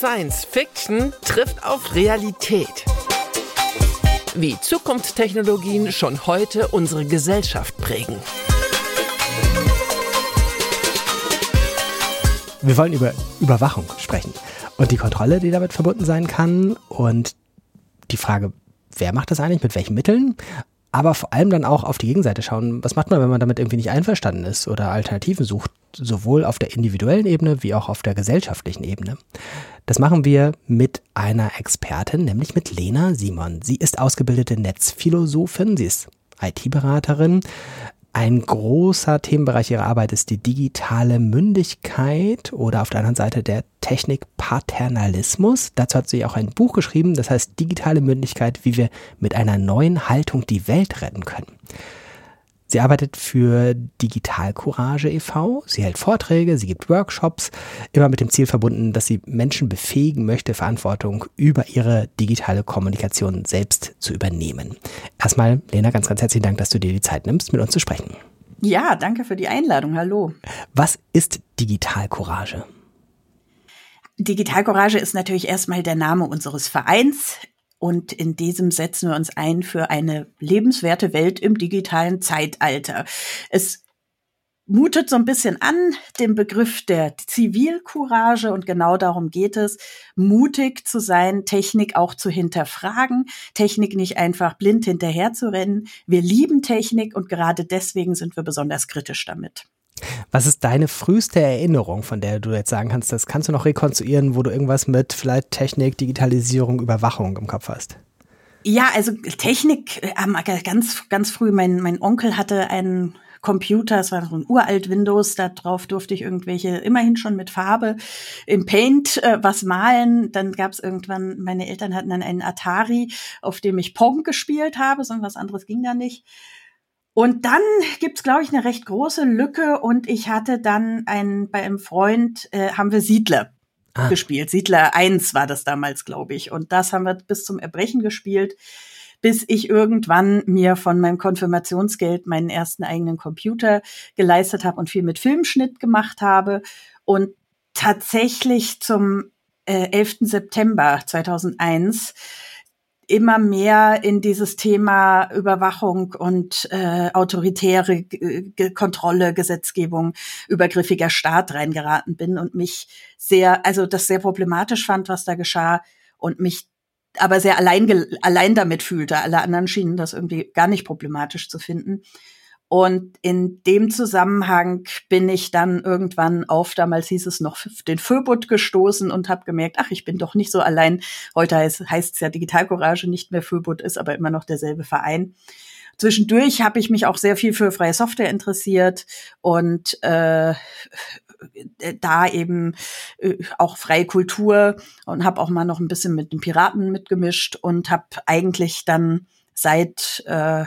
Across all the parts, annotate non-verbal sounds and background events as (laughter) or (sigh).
Science Fiction trifft auf Realität. Wie Zukunftstechnologien schon heute unsere Gesellschaft prägen. Wir wollen über Überwachung sprechen und die Kontrolle, die damit verbunden sein kann und die Frage, wer macht das eigentlich, mit welchen Mitteln aber vor allem dann auch auf die Gegenseite schauen. Was macht man, wenn man damit irgendwie nicht einverstanden ist oder Alternativen sucht, sowohl auf der individuellen Ebene wie auch auf der gesellschaftlichen Ebene? Das machen wir mit einer Expertin, nämlich mit Lena Simon. Sie ist ausgebildete Netzphilosophin, sie ist IT-Beraterin, ein großer Themenbereich ihrer Arbeit ist die digitale Mündigkeit oder auf der anderen Seite der Technikpaternalismus. Dazu hat sie auch ein Buch geschrieben, das heißt Digitale Mündigkeit, wie wir mit einer neuen Haltung die Welt retten können. Sie arbeitet für Digital Courage e.V., sie hält Vorträge, sie gibt Workshops, immer mit dem Ziel verbunden, dass sie Menschen befähigen möchte, Verantwortung über ihre digitale Kommunikation selbst zu übernehmen. Erstmal, Lena, ganz, ganz herzlichen Dank, dass du dir die Zeit nimmst, mit uns zu sprechen. Ja, danke für die Einladung. Hallo. Was ist Digital Courage? Digital Courage ist natürlich erstmal der Name unseres Vereins. Und in diesem setzen wir uns ein für eine lebenswerte Welt im digitalen Zeitalter. Es mutet so ein bisschen an dem Begriff der Zivilcourage und genau darum geht es, mutig zu sein, Technik auch zu hinterfragen, Technik nicht einfach blind hinterherzurennen. Wir lieben Technik und gerade deswegen sind wir besonders kritisch damit. Was ist deine früheste Erinnerung, von der du jetzt sagen kannst, das kannst du noch rekonstruieren, wo du irgendwas mit vielleicht Technik, Digitalisierung, Überwachung im Kopf hast? Ja, also Technik, äh, ganz, ganz früh, mein, mein Onkel hatte einen Computer, es war so ein uralt Windows, da drauf durfte ich irgendwelche, immerhin schon mit Farbe, im Paint äh, was malen. Dann gab es irgendwann, meine Eltern hatten dann einen Atari, auf dem ich Pong gespielt habe, so was anderes ging da nicht. Und dann gibt's, glaube ich, eine recht große Lücke und ich hatte dann ein, bei einem Freund, äh, haben wir Siedler ah. gespielt. Siedler 1 war das damals, glaube ich. Und das haben wir bis zum Erbrechen gespielt, bis ich irgendwann mir von meinem Konfirmationsgeld meinen ersten eigenen Computer geleistet habe und viel mit Filmschnitt gemacht habe. Und tatsächlich zum äh, 11. September 2001 immer mehr in dieses Thema Überwachung und äh, autoritäre G Kontrolle, Gesetzgebung, übergriffiger Staat reingeraten bin und mich sehr, also das sehr problematisch fand, was da geschah und mich aber sehr allein, allein damit fühlte. Alle anderen schienen das irgendwie gar nicht problematisch zu finden. Und in dem Zusammenhang bin ich dann irgendwann auf, damals hieß es noch, den Föbut gestoßen und habe gemerkt, ach, ich bin doch nicht so allein. Heute heißt es ja Digitalcourage, nicht mehr Föbut ist, aber immer noch derselbe Verein. Zwischendurch habe ich mich auch sehr viel für freie Software interessiert und äh, da eben äh, auch freie Kultur und habe auch mal noch ein bisschen mit den Piraten mitgemischt und habe eigentlich dann seit äh,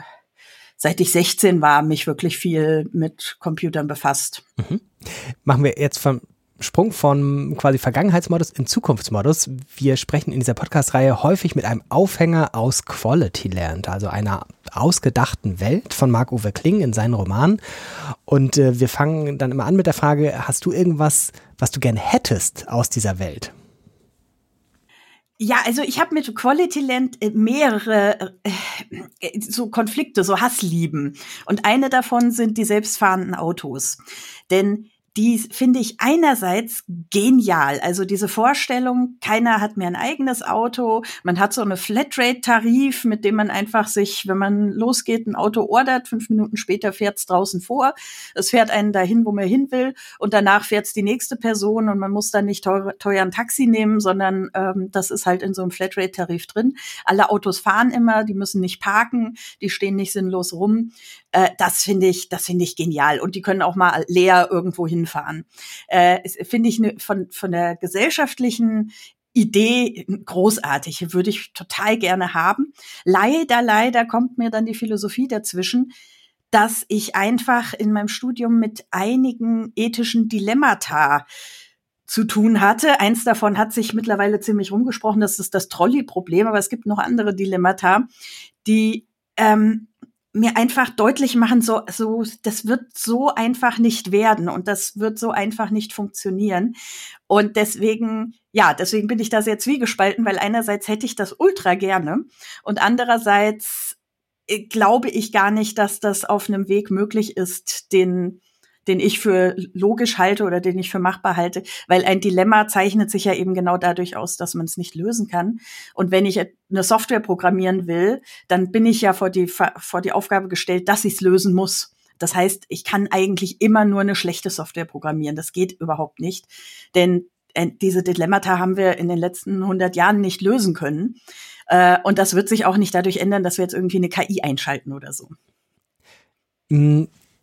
seit ich 16 war, mich wirklich viel mit Computern befasst. Mhm. Machen wir jetzt vom Sprung von quasi Vergangenheitsmodus in Zukunftsmodus. Wir sprechen in dieser Podcast-Reihe häufig mit einem Aufhänger aus Quality Land, also einer ausgedachten Welt von Marc-Uwe Kling in seinen Romanen. Und äh, wir fangen dann immer an mit der Frage, hast du irgendwas, was du gern hättest aus dieser Welt? Ja, also ich habe mit Quality Land äh, mehrere äh, so Konflikte, so Hasslieben. Und eine davon sind die selbstfahrenden Autos. Denn die finde ich einerseits genial. Also diese Vorstellung, keiner hat mehr ein eigenes Auto, man hat so eine Flatrate-Tarif, mit dem man einfach sich, wenn man losgeht, ein Auto ordert, fünf Minuten später fährt es draußen vor, es fährt einen dahin, wo man hin will und danach fährt es die nächste Person und man muss dann nicht teuer, teuer ein Taxi nehmen, sondern ähm, das ist halt in so einem Flatrate-Tarif drin. Alle Autos fahren immer, die müssen nicht parken, die stehen nicht sinnlos rum. Äh, das finde ich, das finde ich genial und die können auch mal leer irgendwo hin hinfahren. Äh, Finde ich ne, von, von der gesellschaftlichen Idee großartig, würde ich total gerne haben. Leider, leider kommt mir dann die Philosophie dazwischen, dass ich einfach in meinem Studium mit einigen ethischen Dilemmata zu tun hatte. Eins davon hat sich mittlerweile ziemlich rumgesprochen, das ist das Trolley-Problem, aber es gibt noch andere Dilemmata, die ähm, mir einfach deutlich machen, so, so, das wird so einfach nicht werden und das wird so einfach nicht funktionieren. Und deswegen, ja, deswegen bin ich da sehr zwiegespalten, weil einerseits hätte ich das ultra gerne und andererseits äh, glaube ich gar nicht, dass das auf einem Weg möglich ist, den den ich für logisch halte oder den ich für machbar halte, weil ein Dilemma zeichnet sich ja eben genau dadurch aus, dass man es nicht lösen kann. Und wenn ich eine Software programmieren will, dann bin ich ja vor die, vor die Aufgabe gestellt, dass ich es lösen muss. Das heißt, ich kann eigentlich immer nur eine schlechte Software programmieren. Das geht überhaupt nicht, denn äh, diese Dilemmata haben wir in den letzten 100 Jahren nicht lösen können. Äh, und das wird sich auch nicht dadurch ändern, dass wir jetzt irgendwie eine KI einschalten oder so.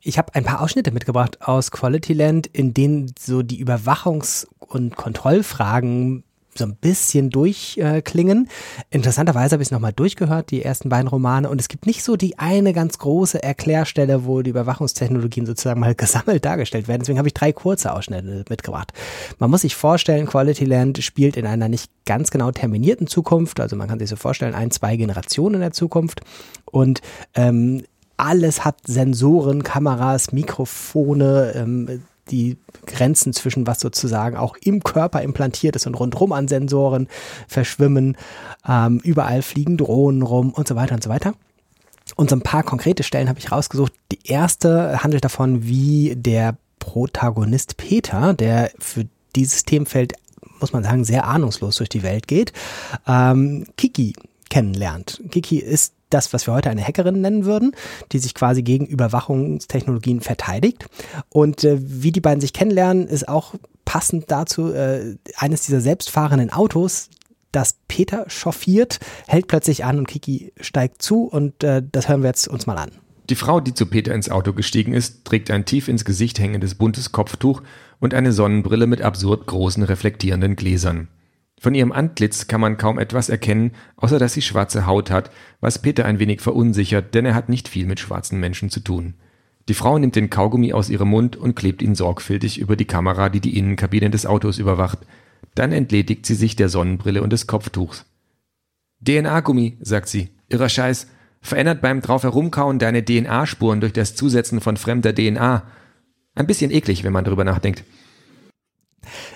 Ich habe ein paar Ausschnitte mitgebracht aus Quality Land, in denen so die Überwachungs- und Kontrollfragen so ein bisschen durchklingen. Äh, Interessanterweise habe ich es nochmal durchgehört, die ersten beiden Romane, und es gibt nicht so die eine ganz große Erklärstelle, wo die Überwachungstechnologien sozusagen mal (laughs) gesammelt dargestellt werden. Deswegen habe ich drei kurze Ausschnitte mitgebracht. Man muss sich vorstellen, Quality Land spielt in einer nicht ganz genau terminierten Zukunft, also man kann sich so vorstellen, ein, zwei Generationen in der Zukunft. Und ähm, alles hat Sensoren, Kameras, Mikrofone, ähm, die Grenzen zwischen was sozusagen auch im Körper implantiert ist und rundherum an Sensoren verschwimmen. Ähm, überall fliegen Drohnen rum und so weiter und so weiter. Und so ein paar konkrete Stellen habe ich rausgesucht. Die erste handelt davon, wie der Protagonist Peter, der für dieses Themenfeld, muss man sagen, sehr ahnungslos durch die Welt geht, ähm, Kiki kennenlernt. Kiki ist das, was wir heute eine Hackerin nennen würden, die sich quasi gegen Überwachungstechnologien verteidigt. Und äh, wie die beiden sich kennenlernen, ist auch passend dazu äh, eines dieser selbstfahrenden Autos, das Peter chauffiert, hält plötzlich an und Kiki steigt zu und äh, das hören wir jetzt uns mal an. Die Frau, die zu Peter ins Auto gestiegen ist, trägt ein tief ins Gesicht hängendes buntes Kopftuch und eine Sonnenbrille mit absurd großen reflektierenden Gläsern. Von ihrem Antlitz kann man kaum etwas erkennen, außer dass sie schwarze Haut hat, was Peter ein wenig verunsichert, denn er hat nicht viel mit schwarzen Menschen zu tun. Die Frau nimmt den Kaugummi aus ihrem Mund und klebt ihn sorgfältig über die Kamera, die die Innenkabine des Autos überwacht. Dann entledigt sie sich der Sonnenbrille und des Kopftuchs. DNA-Gummi, sagt sie. Irrer Scheiß. Verändert beim drauf herumkauen deine DNA-Spuren durch das Zusetzen von fremder DNA. Ein bisschen eklig, wenn man drüber nachdenkt.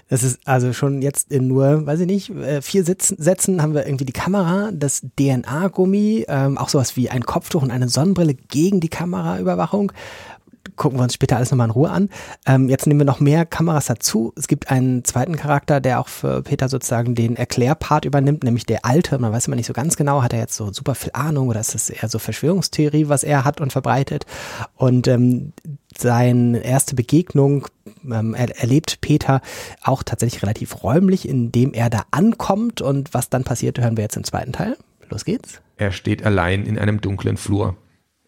Das ist also schon jetzt in nur, weiß ich nicht, äh, vier Sitzen, Sätzen haben wir irgendwie die Kamera, das DNA-Gummi, ähm, auch sowas wie ein Kopftuch und eine Sonnenbrille gegen die Kameraüberwachung. Gucken wir uns später alles nochmal in Ruhe an. Ähm, jetzt nehmen wir noch mehr Kameras dazu. Es gibt einen zweiten Charakter, der auch für Peter sozusagen den Erklärpart übernimmt, nämlich der Alte. Man weiß immer nicht so ganz genau, hat er jetzt so super viel Ahnung oder ist es eher so Verschwörungstheorie, was er hat und verbreitet. Und ähm, seine erste Begegnung ähm, er, erlebt Peter auch tatsächlich relativ räumlich, indem er da ankommt. Und was dann passiert, hören wir jetzt im zweiten Teil. Los geht's. Er steht allein in einem dunklen Flur.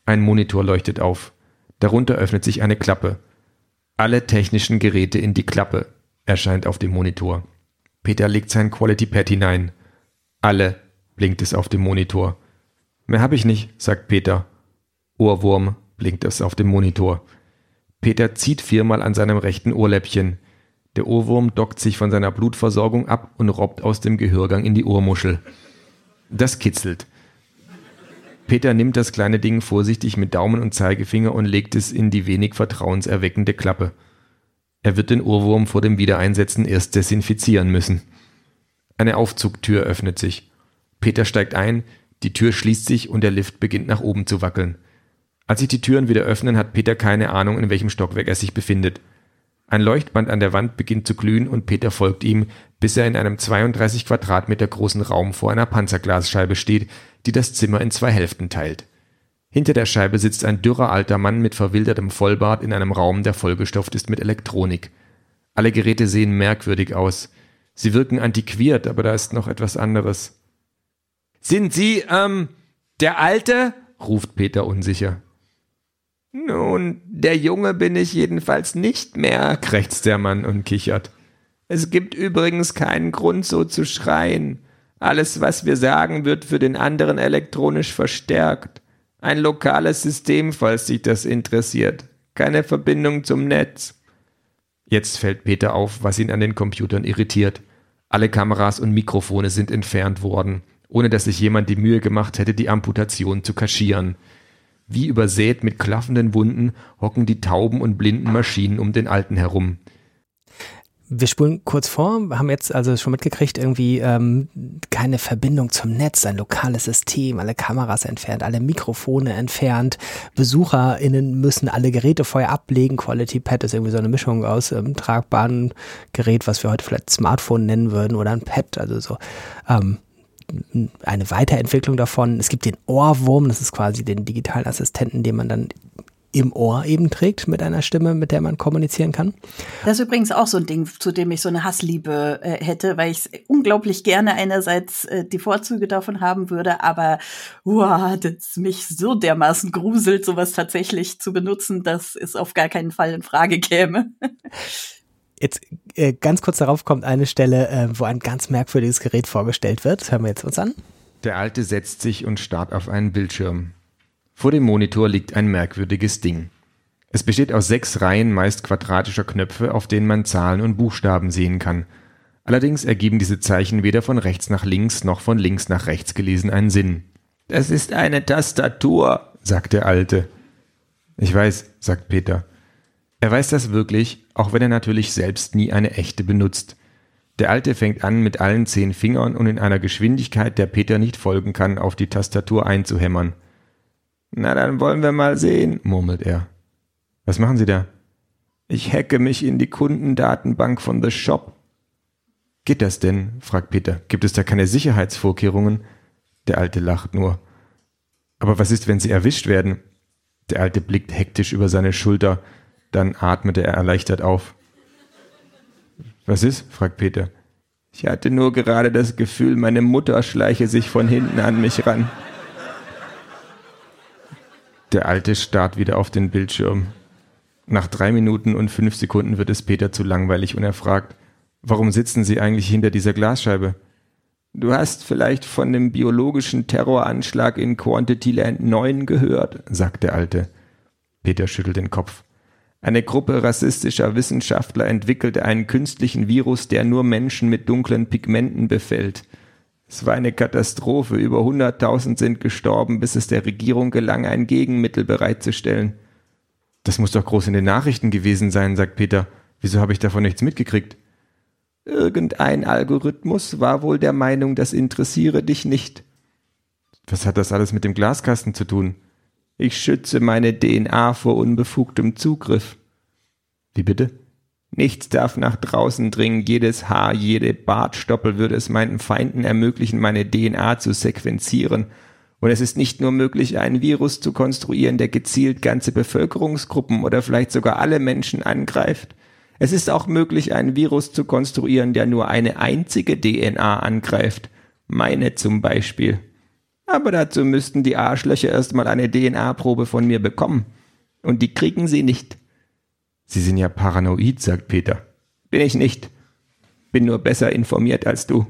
Ein Monitor leuchtet auf. Darunter öffnet sich eine Klappe. Alle technischen Geräte in die Klappe erscheint auf dem Monitor. Peter legt sein Quality Pad hinein. Alle blinkt es auf dem Monitor. Mehr habe ich nicht, sagt Peter. Ohrwurm blinkt es auf dem Monitor. Peter zieht viermal an seinem rechten Ohrläppchen. Der Ohrwurm dockt sich von seiner Blutversorgung ab und robbt aus dem Gehörgang in die Ohrmuschel. Das kitzelt. Peter nimmt das kleine Ding vorsichtig mit Daumen und Zeigefinger und legt es in die wenig vertrauenserweckende Klappe. Er wird den Ohrwurm vor dem Wiedereinsetzen erst desinfizieren müssen. Eine Aufzugtür öffnet sich. Peter steigt ein, die Tür schließt sich und der Lift beginnt nach oben zu wackeln. Als sich die Türen wieder öffnen, hat Peter keine Ahnung, in welchem Stockwerk er sich befindet. Ein Leuchtband an der Wand beginnt zu glühen und Peter folgt ihm, bis er in einem 32 Quadratmeter großen Raum vor einer Panzerglasscheibe steht, die das Zimmer in zwei Hälften teilt. Hinter der Scheibe sitzt ein dürrer alter Mann mit verwildertem Vollbart in einem Raum, der vollgestopft ist mit Elektronik. Alle Geräte sehen merkwürdig aus. Sie wirken antiquiert, aber da ist noch etwas anderes. Sind Sie, ähm, der Alte? ruft Peter unsicher. Nun, der Junge bin ich jedenfalls nicht mehr, krächzt der Mann und kichert. Es gibt übrigens keinen Grund, so zu schreien. Alles, was wir sagen, wird für den anderen elektronisch verstärkt. Ein lokales System, falls dich das interessiert. Keine Verbindung zum Netz. Jetzt fällt Peter auf, was ihn an den Computern irritiert. Alle Kameras und Mikrofone sind entfernt worden, ohne dass sich jemand die Mühe gemacht hätte, die Amputation zu kaschieren. Wie übersät mit klaffenden Wunden hocken die tauben und blinden Maschinen um den Alten herum. Wir spulen kurz vor, haben jetzt also schon mitgekriegt, irgendwie ähm, keine Verbindung zum Netz, ein lokales System, alle Kameras entfernt, alle Mikrofone entfernt, BesucherInnen müssen alle Geräte vorher ablegen. Quality Pad ist irgendwie so eine Mischung aus ähm, tragbaren Gerät, was wir heute vielleicht Smartphone nennen würden, oder ein Pad, also so ähm, eine Weiterentwicklung davon. Es gibt den Ohrwurm, das ist quasi den digitalen Assistenten, den man dann im Ohr eben trägt mit einer Stimme, mit der man kommunizieren kann. Das ist übrigens auch so ein Ding, zu dem ich so eine Hassliebe äh, hätte, weil ich unglaublich gerne einerseits äh, die Vorzüge davon haben würde, aber wow, das mich so dermaßen gruselt, sowas tatsächlich zu benutzen, dass es auf gar keinen Fall in Frage käme. (laughs) Jetzt äh, ganz kurz darauf kommt eine Stelle, äh, wo ein ganz merkwürdiges Gerät vorgestellt wird. Das hören wir jetzt uns an. Der Alte setzt sich und starrt auf einen Bildschirm. Vor dem Monitor liegt ein merkwürdiges Ding. Es besteht aus sechs Reihen meist quadratischer Knöpfe, auf denen man Zahlen und Buchstaben sehen kann. Allerdings ergeben diese Zeichen weder von rechts nach links noch von links nach rechts gelesen einen Sinn. Das ist eine Tastatur, sagt der Alte. Ich weiß, sagt Peter. Er weiß das wirklich, auch wenn er natürlich selbst nie eine echte benutzt. Der Alte fängt an, mit allen zehn Fingern und in einer Geschwindigkeit, der Peter nicht folgen kann, auf die Tastatur einzuhämmern. Na, dann wollen wir mal sehen, murmelt er. Was machen Sie da? Ich hacke mich in die Kundendatenbank von The Shop. Geht das denn? fragt Peter. Gibt es da keine Sicherheitsvorkehrungen? Der Alte lacht nur. Aber was ist, wenn Sie erwischt werden? Der Alte blickt hektisch über seine Schulter, dann atmete er erleichtert auf. Was ist? fragt Peter. Ich hatte nur gerade das Gefühl, meine Mutter schleiche sich von hinten an mich ran. Der Alte starrt wieder auf den Bildschirm. Nach drei Minuten und fünf Sekunden wird es Peter zu langweilig und er fragt, warum sitzen Sie eigentlich hinter dieser Glasscheibe? Du hast vielleicht von dem biologischen Terroranschlag in Quantity Land 9 gehört, sagt der Alte. Peter schüttelt den Kopf. Eine Gruppe rassistischer Wissenschaftler entwickelte einen künstlichen Virus, der nur Menschen mit dunklen Pigmenten befällt. Es war eine Katastrophe. Über 100.000 sind gestorben, bis es der Regierung gelang, ein Gegenmittel bereitzustellen. Das muss doch groß in den Nachrichten gewesen sein, sagt Peter. Wieso habe ich davon nichts mitgekriegt? Irgendein Algorithmus war wohl der Meinung, das interessiere dich nicht. Was hat das alles mit dem Glaskasten zu tun? Ich schütze meine DNA vor unbefugtem Zugriff. Wie bitte? Nichts darf nach draußen dringen, jedes Haar, jede Bartstoppel würde es meinen Feinden ermöglichen, meine DNA zu sequenzieren. Und es ist nicht nur möglich, einen Virus zu konstruieren, der gezielt ganze Bevölkerungsgruppen oder vielleicht sogar alle Menschen angreift. Es ist auch möglich, einen Virus zu konstruieren, der nur eine einzige DNA angreift. Meine zum Beispiel. Aber dazu müssten die Arschlöcher erstmal eine DNA-Probe von mir bekommen. Und die kriegen sie nicht. Sie sind ja paranoid, sagt Peter. Bin ich nicht. Bin nur besser informiert als du.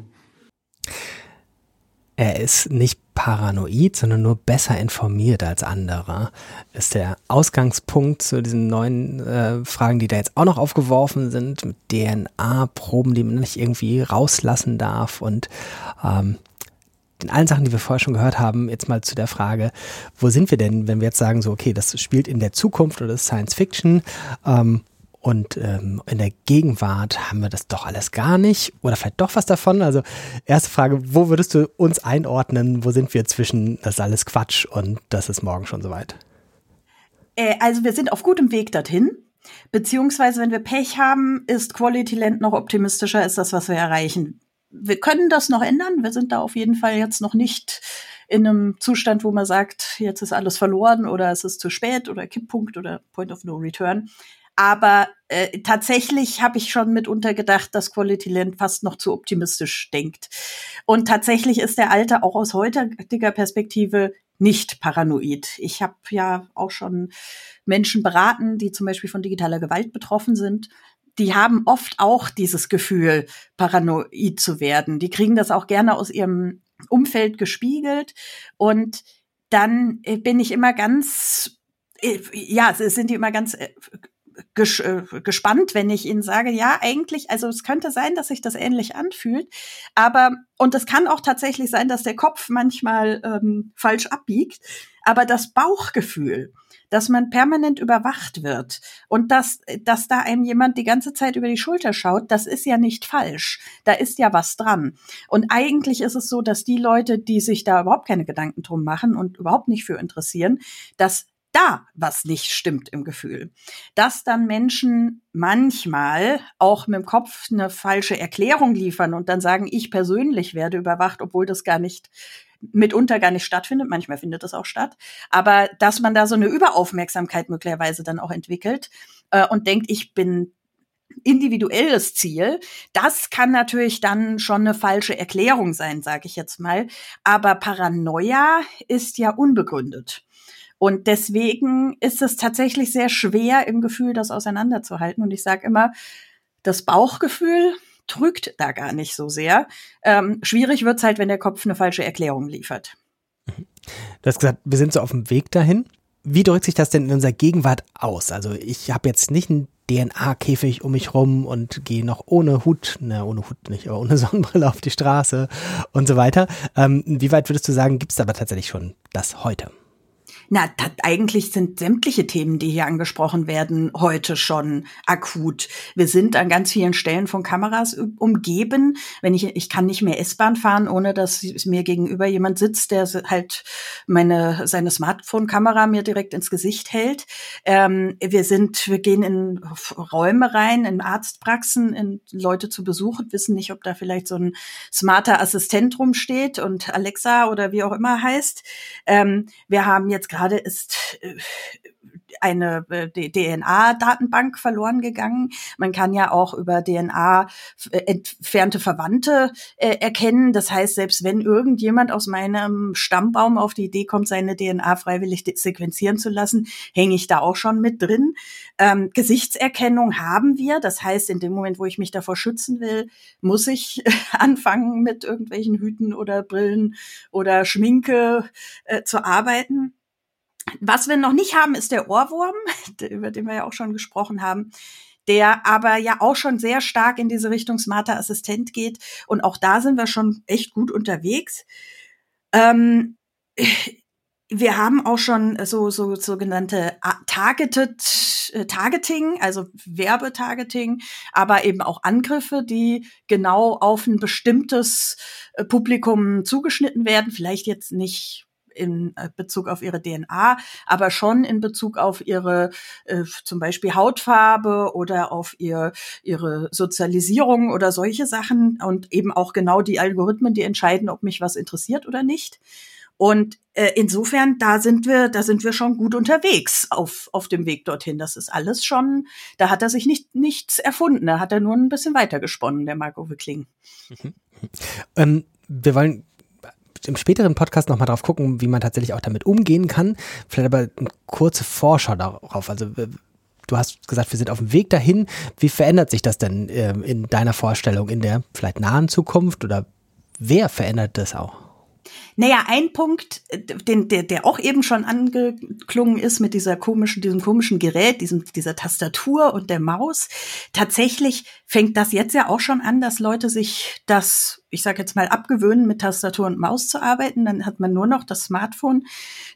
Er ist nicht paranoid, sondern nur besser informiert als andere. Ist der Ausgangspunkt zu diesen neuen äh, Fragen, die da jetzt auch noch aufgeworfen sind, mit DNA-Proben, die man nicht irgendwie rauslassen darf und ähm, den allen Sachen, die wir vorher schon gehört haben, jetzt mal zu der Frage, wo sind wir denn, wenn wir jetzt sagen, so, okay, das spielt in der Zukunft oder ist Science Fiction ähm, und ähm, in der Gegenwart haben wir das doch alles gar nicht oder vielleicht doch was davon. Also erste Frage, wo würdest du uns einordnen? Wo sind wir zwischen das ist alles Quatsch und das ist morgen schon soweit? Äh, also wir sind auf gutem Weg dorthin. Beziehungsweise, wenn wir Pech haben, ist Quality Land noch optimistischer, ist das, was wir erreichen wir können das noch ändern. Wir sind da auf jeden Fall jetzt noch nicht in einem Zustand, wo man sagt, jetzt ist alles verloren oder es ist zu spät oder Kipppunkt oder Point of No Return. Aber äh, tatsächlich habe ich schon mitunter gedacht, dass Quality Land fast noch zu optimistisch denkt. Und tatsächlich ist der Alte auch aus heutiger Perspektive nicht paranoid. Ich habe ja auch schon Menschen beraten, die zum Beispiel von digitaler Gewalt betroffen sind die haben oft auch dieses Gefühl, paranoid zu werden. Die kriegen das auch gerne aus ihrem Umfeld gespiegelt. Und dann äh, bin ich immer ganz, äh, ja, sind die immer ganz äh, ges gespannt, wenn ich ihnen sage, ja, eigentlich, also es könnte sein, dass sich das ähnlich anfühlt, aber und es kann auch tatsächlich sein, dass der Kopf manchmal ähm, falsch abbiegt, Aber das Bauchgefühl, dass man permanent überwacht wird und dass, dass da einem jemand die ganze Zeit über die Schulter schaut, das ist ja nicht falsch. Da ist ja was dran. Und eigentlich ist es so, dass die Leute, die sich da überhaupt keine Gedanken drum machen und überhaupt nicht für interessieren, dass da was nicht stimmt im Gefühl. Dass dann Menschen manchmal auch mit dem Kopf eine falsche Erklärung liefern und dann sagen, ich persönlich werde überwacht, obwohl das gar nicht mitunter gar nicht stattfindet. Manchmal findet das auch statt. Aber dass man da so eine Überaufmerksamkeit möglicherweise dann auch entwickelt äh, und denkt, ich bin individuelles Ziel, das kann natürlich dann schon eine falsche Erklärung sein, sage ich jetzt mal. Aber Paranoia ist ja unbegründet. Und deswegen ist es tatsächlich sehr schwer, im Gefühl das auseinanderzuhalten. Und ich sage immer, das Bauchgefühl trügt da gar nicht so sehr. Ähm, schwierig wird's halt, wenn der Kopf eine falsche Erklärung liefert. Du hast gesagt, wir sind so auf dem Weg dahin. Wie drückt sich das denn in unserer Gegenwart aus? Also ich habe jetzt nicht einen DNA-Käfig um mich rum und gehe noch ohne Hut, ne, ohne Hut nicht, aber ohne (laughs) Sonnenbrille auf die Straße und so weiter. Ähm, wie weit würdest du sagen, gibt es aber tatsächlich schon das heute? Na, eigentlich sind sämtliche Themen, die hier angesprochen werden, heute schon akut. Wir sind an ganz vielen Stellen von Kameras umgeben. Wenn ich, ich kann nicht mehr S-Bahn fahren, ohne dass mir gegenüber jemand sitzt, der halt meine, seine Smartphone-Kamera mir direkt ins Gesicht hält. Ähm, wir sind, wir gehen in Räume rein, in Arztpraxen, in Leute zu besuchen, wissen nicht, ob da vielleicht so ein smarter Assistent rumsteht und Alexa oder wie auch immer heißt. Ähm, wir haben jetzt gerade ist äh, eine äh, DNA-Datenbank verloren gegangen. Man kann ja auch über DNA äh, entfernte Verwandte erkennen. Das heißt, selbst wenn irgendjemand aus meinem Stammbaum auf die Idee kommt, seine DNA freiwillig sequenzieren zu lassen, hänge ich da auch schon mit drin. Ähm, Gesichtserkennung haben wir. Das heißt, in dem Moment, wo ich mich davor schützen will, muss ich (laughs) anfangen, mit irgendwelchen Hüten oder Brillen oder Schminke äh, zu arbeiten. Was wir noch nicht haben, ist der Ohrwurm, (laughs) über den wir ja auch schon gesprochen haben, der aber ja auch schon sehr stark in diese Richtung smarter Assistent geht. Und auch da sind wir schon echt gut unterwegs. Ähm, (laughs) wir haben auch schon so, so sogenannte Targeted äh, Targeting, also Werbetargeting, aber eben auch Angriffe, die genau auf ein bestimmtes äh, Publikum zugeschnitten werden. Vielleicht jetzt nicht in äh, Bezug auf ihre DNA, aber schon in Bezug auf ihre äh, zum Beispiel Hautfarbe oder auf ihr, ihre Sozialisierung oder solche Sachen und eben auch genau die Algorithmen, die entscheiden, ob mich was interessiert oder nicht. Und äh, insofern, da sind wir, da sind wir schon gut unterwegs auf, auf dem Weg dorthin. Das ist alles schon, da hat er sich nicht, nichts erfunden, da hat er nur ein bisschen weiter gesponnen, der Marco Wickling. Mhm. Ähm, wir wollen im späteren Podcast nochmal drauf gucken, wie man tatsächlich auch damit umgehen kann. Vielleicht aber eine kurze Vorschau darauf. Also du hast gesagt, wir sind auf dem Weg dahin. Wie verändert sich das denn äh, in deiner Vorstellung in der vielleicht nahen Zukunft oder wer verändert das auch? Naja, ein Punkt, äh, den, der, der auch eben schon angeklungen ist mit dieser komischen, diesem komischen Gerät, diesem, dieser Tastatur und der Maus. Tatsächlich fängt das jetzt ja auch schon an, dass Leute sich das ich sage jetzt mal, abgewöhnen, mit Tastatur und Maus zu arbeiten. Dann hat man nur noch das Smartphone.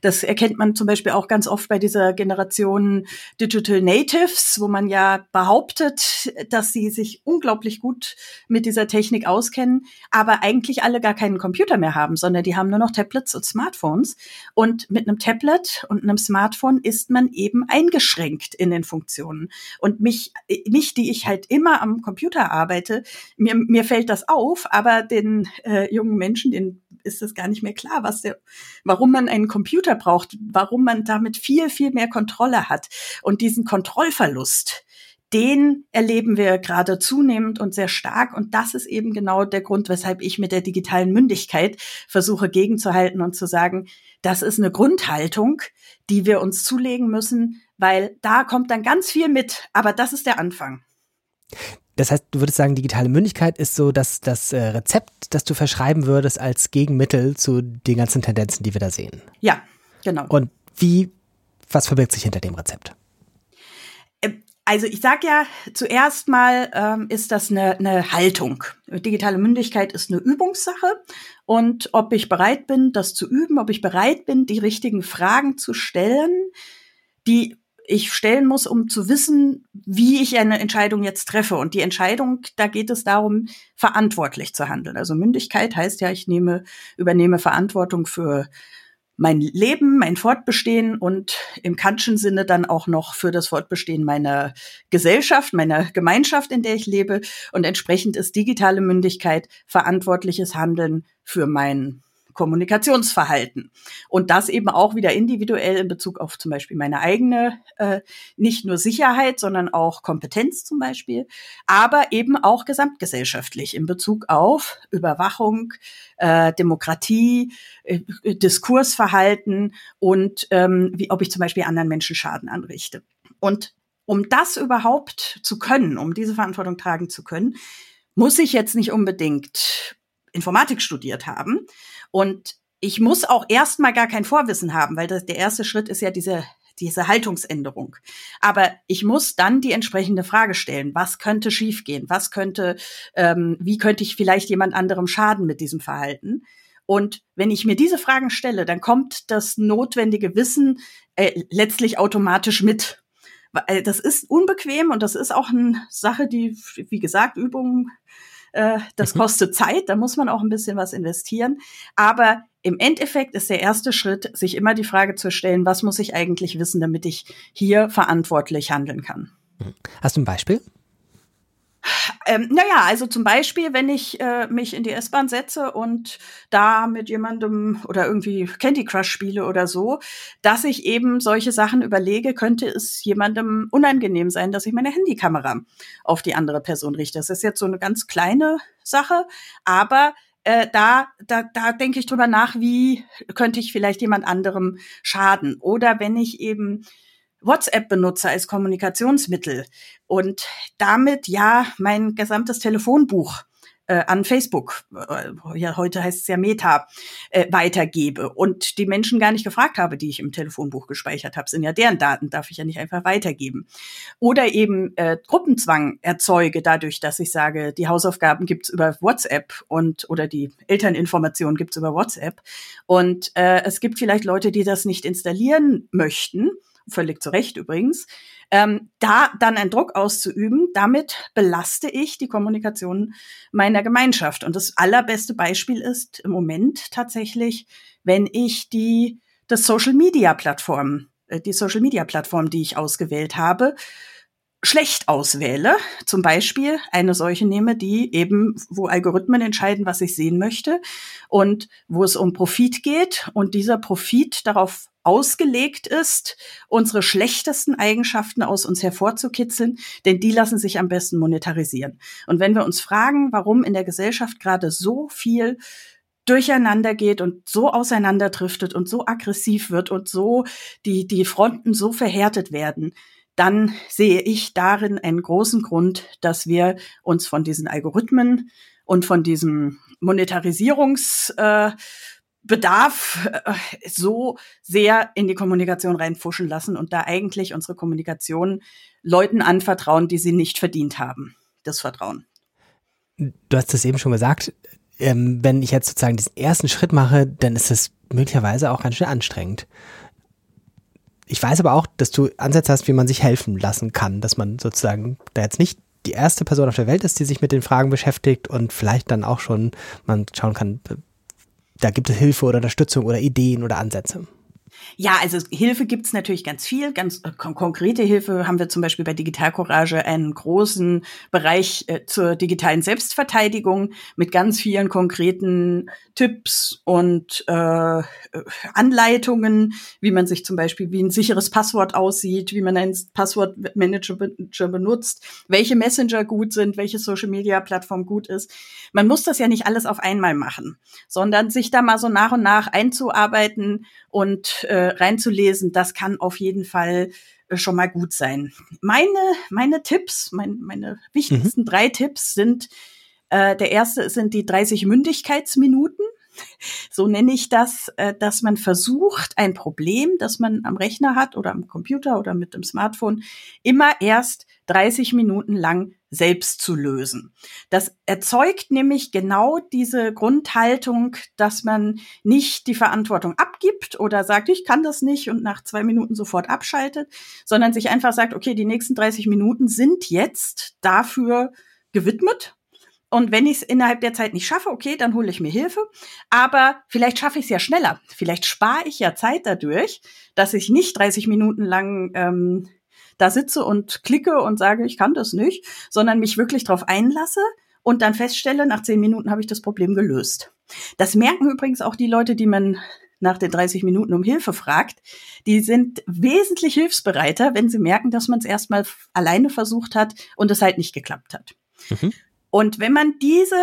Das erkennt man zum Beispiel auch ganz oft bei dieser Generation Digital Natives, wo man ja behauptet, dass sie sich unglaublich gut mit dieser Technik auskennen, aber eigentlich alle gar keinen Computer mehr haben, sondern die haben nur noch Tablets und Smartphones. Und mit einem Tablet und einem Smartphone ist man eben eingeschränkt in den Funktionen. Und mich, mich, die ich halt immer am Computer arbeite, mir, mir fällt das auf, aber den äh, jungen Menschen, denen ist es gar nicht mehr klar, was der, warum man einen Computer braucht, warum man damit viel, viel mehr Kontrolle hat. Und diesen Kontrollverlust, den erleben wir gerade zunehmend und sehr stark. Und das ist eben genau der Grund, weshalb ich mit der digitalen Mündigkeit versuche gegenzuhalten und zu sagen, das ist eine Grundhaltung, die wir uns zulegen müssen, weil da kommt dann ganz viel mit. Aber das ist der Anfang. Das heißt, du würdest sagen, digitale Mündigkeit ist so dass das äh, Rezept, das du verschreiben würdest als Gegenmittel zu den ganzen Tendenzen, die wir da sehen. Ja, genau. Und wie, was verbirgt sich hinter dem Rezept? Also ich sage ja, zuerst mal ähm, ist das eine, eine Haltung. Digitale Mündigkeit ist eine Übungssache. Und ob ich bereit bin, das zu üben, ob ich bereit bin, die richtigen Fragen zu stellen, die ich stellen muss, um zu wissen, wie ich eine Entscheidung jetzt treffe. Und die Entscheidung, da geht es darum, verantwortlich zu handeln. Also Mündigkeit heißt ja, ich nehme, übernehme Verantwortung für mein Leben, mein Fortbestehen und im Kantschen Sinne dann auch noch für das Fortbestehen meiner Gesellschaft, meiner Gemeinschaft, in der ich lebe. Und entsprechend ist digitale Mündigkeit verantwortliches Handeln für mein Kommunikationsverhalten. Und das eben auch wieder individuell in Bezug auf zum Beispiel meine eigene, äh, nicht nur Sicherheit, sondern auch Kompetenz zum Beispiel, aber eben auch gesamtgesellschaftlich in Bezug auf Überwachung, äh, Demokratie, äh, Diskursverhalten und ähm, wie, ob ich zum Beispiel anderen Menschen Schaden anrichte. Und um das überhaupt zu können, um diese Verantwortung tragen zu können, muss ich jetzt nicht unbedingt Informatik studiert haben. Und ich muss auch erstmal gar kein Vorwissen haben, weil das, der erste Schritt ist ja diese diese Haltungsänderung. Aber ich muss dann die entsprechende Frage stellen: Was könnte schiefgehen? Was könnte, ähm, wie könnte ich vielleicht jemand anderem schaden mit diesem Verhalten? Und wenn ich mir diese Fragen stelle, dann kommt das notwendige Wissen äh, letztlich automatisch mit. Äh, das ist unbequem und das ist auch eine Sache, die, wie gesagt, Übungen äh, das mhm. kostet Zeit, da muss man auch ein bisschen was investieren. Aber im Endeffekt ist der erste Schritt, sich immer die Frage zu stellen, was muss ich eigentlich wissen, damit ich hier verantwortlich handeln kann. Hast du ein Beispiel? Ähm, naja, also zum Beispiel, wenn ich äh, mich in die S-Bahn setze und da mit jemandem oder irgendwie Candy Crush spiele oder so, dass ich eben solche Sachen überlege, könnte es jemandem unangenehm sein, dass ich meine Handykamera auf die andere Person richte. Das ist jetzt so eine ganz kleine Sache, aber äh, da, da, da denke ich drüber nach, wie könnte ich vielleicht jemand anderem schaden. Oder wenn ich eben WhatsApp benutze als Kommunikationsmittel und damit ja mein gesamtes Telefonbuch äh, an Facebook, äh, ja heute heißt es ja Meta, äh, weitergebe und die Menschen gar nicht gefragt habe, die ich im Telefonbuch gespeichert habe, sind ja deren Daten, darf ich ja nicht einfach weitergeben. Oder eben äh, Gruppenzwang erzeuge dadurch, dass ich sage, die Hausaufgaben gibt's über WhatsApp und oder die Elterninformationen gibt's über WhatsApp und äh, es gibt vielleicht Leute, die das nicht installieren möchten völlig zu Recht übrigens, ähm, da dann einen Druck auszuüben, damit belaste ich die Kommunikation meiner Gemeinschaft. Und das allerbeste Beispiel ist im Moment tatsächlich, wenn ich die das Social Media Plattform, äh, die Social Media Plattform, die ich ausgewählt habe, schlecht auswähle, zum Beispiel eine solche nehme, die eben, wo Algorithmen entscheiden, was ich sehen möchte und wo es um Profit geht und dieser Profit darauf ausgelegt ist, unsere schlechtesten Eigenschaften aus uns hervorzukitzeln, denn die lassen sich am besten monetarisieren. Und wenn wir uns fragen, warum in der Gesellschaft gerade so viel durcheinander geht und so auseinanderdriftet und so aggressiv wird und so die, die Fronten so verhärtet werden, dann sehe ich darin einen großen Grund, dass wir uns von diesen Algorithmen und von diesem Monetarisierungsbedarf äh, so sehr in die Kommunikation reinfuschen lassen und da eigentlich unsere Kommunikation Leuten anvertrauen, die sie nicht verdient haben. Das Vertrauen. Du hast es eben schon gesagt, ähm, wenn ich jetzt sozusagen diesen ersten Schritt mache, dann ist es möglicherweise auch ganz schön anstrengend. Ich weiß aber auch, dass du Ansätze hast, wie man sich helfen lassen kann, dass man sozusagen da jetzt nicht die erste Person auf der Welt ist, die sich mit den Fragen beschäftigt und vielleicht dann auch schon man schauen kann, da gibt es Hilfe oder Unterstützung oder Ideen oder Ansätze. Ja, also Hilfe gibt's natürlich ganz viel. Ganz äh, kon konkrete Hilfe haben wir zum Beispiel bei Digital Courage einen großen Bereich äh, zur digitalen Selbstverteidigung mit ganz vielen konkreten Tipps und äh, Anleitungen, wie man sich zum Beispiel, wie ein sicheres Passwort aussieht, wie man einen Passwortmanager benutzt, welche Messenger gut sind, welche Social Media Plattform gut ist. Man muss das ja nicht alles auf einmal machen, sondern sich da mal so nach und nach einzuarbeiten und äh, reinzulesen, das kann auf jeden Fall äh, schon mal gut sein. Meine, meine Tipps, mein, meine wichtigsten mhm. drei Tipps sind, äh, der erste sind die 30 Mündigkeitsminuten. (laughs) so nenne ich das, äh, dass man versucht, ein Problem, das man am Rechner hat oder am Computer oder mit dem Smartphone, immer erst 30 Minuten lang selbst zu lösen. Das erzeugt nämlich genau diese Grundhaltung, dass man nicht die Verantwortung abgibt oder sagt, ich kann das nicht und nach zwei Minuten sofort abschaltet, sondern sich einfach sagt, okay, die nächsten 30 Minuten sind jetzt dafür gewidmet und wenn ich es innerhalb der Zeit nicht schaffe, okay, dann hole ich mir Hilfe. Aber vielleicht schaffe ich es ja schneller. Vielleicht spare ich ja Zeit dadurch, dass ich nicht 30 Minuten lang ähm, da sitze und klicke und sage, ich kann das nicht, sondern mich wirklich darauf einlasse und dann feststelle, nach 10 Minuten habe ich das Problem gelöst. Das merken übrigens auch die Leute, die man nach den 30 Minuten um Hilfe fragt, die sind wesentlich hilfsbereiter, wenn sie merken, dass man es erstmal alleine versucht hat und es halt nicht geklappt hat. Mhm. Und wenn man diese,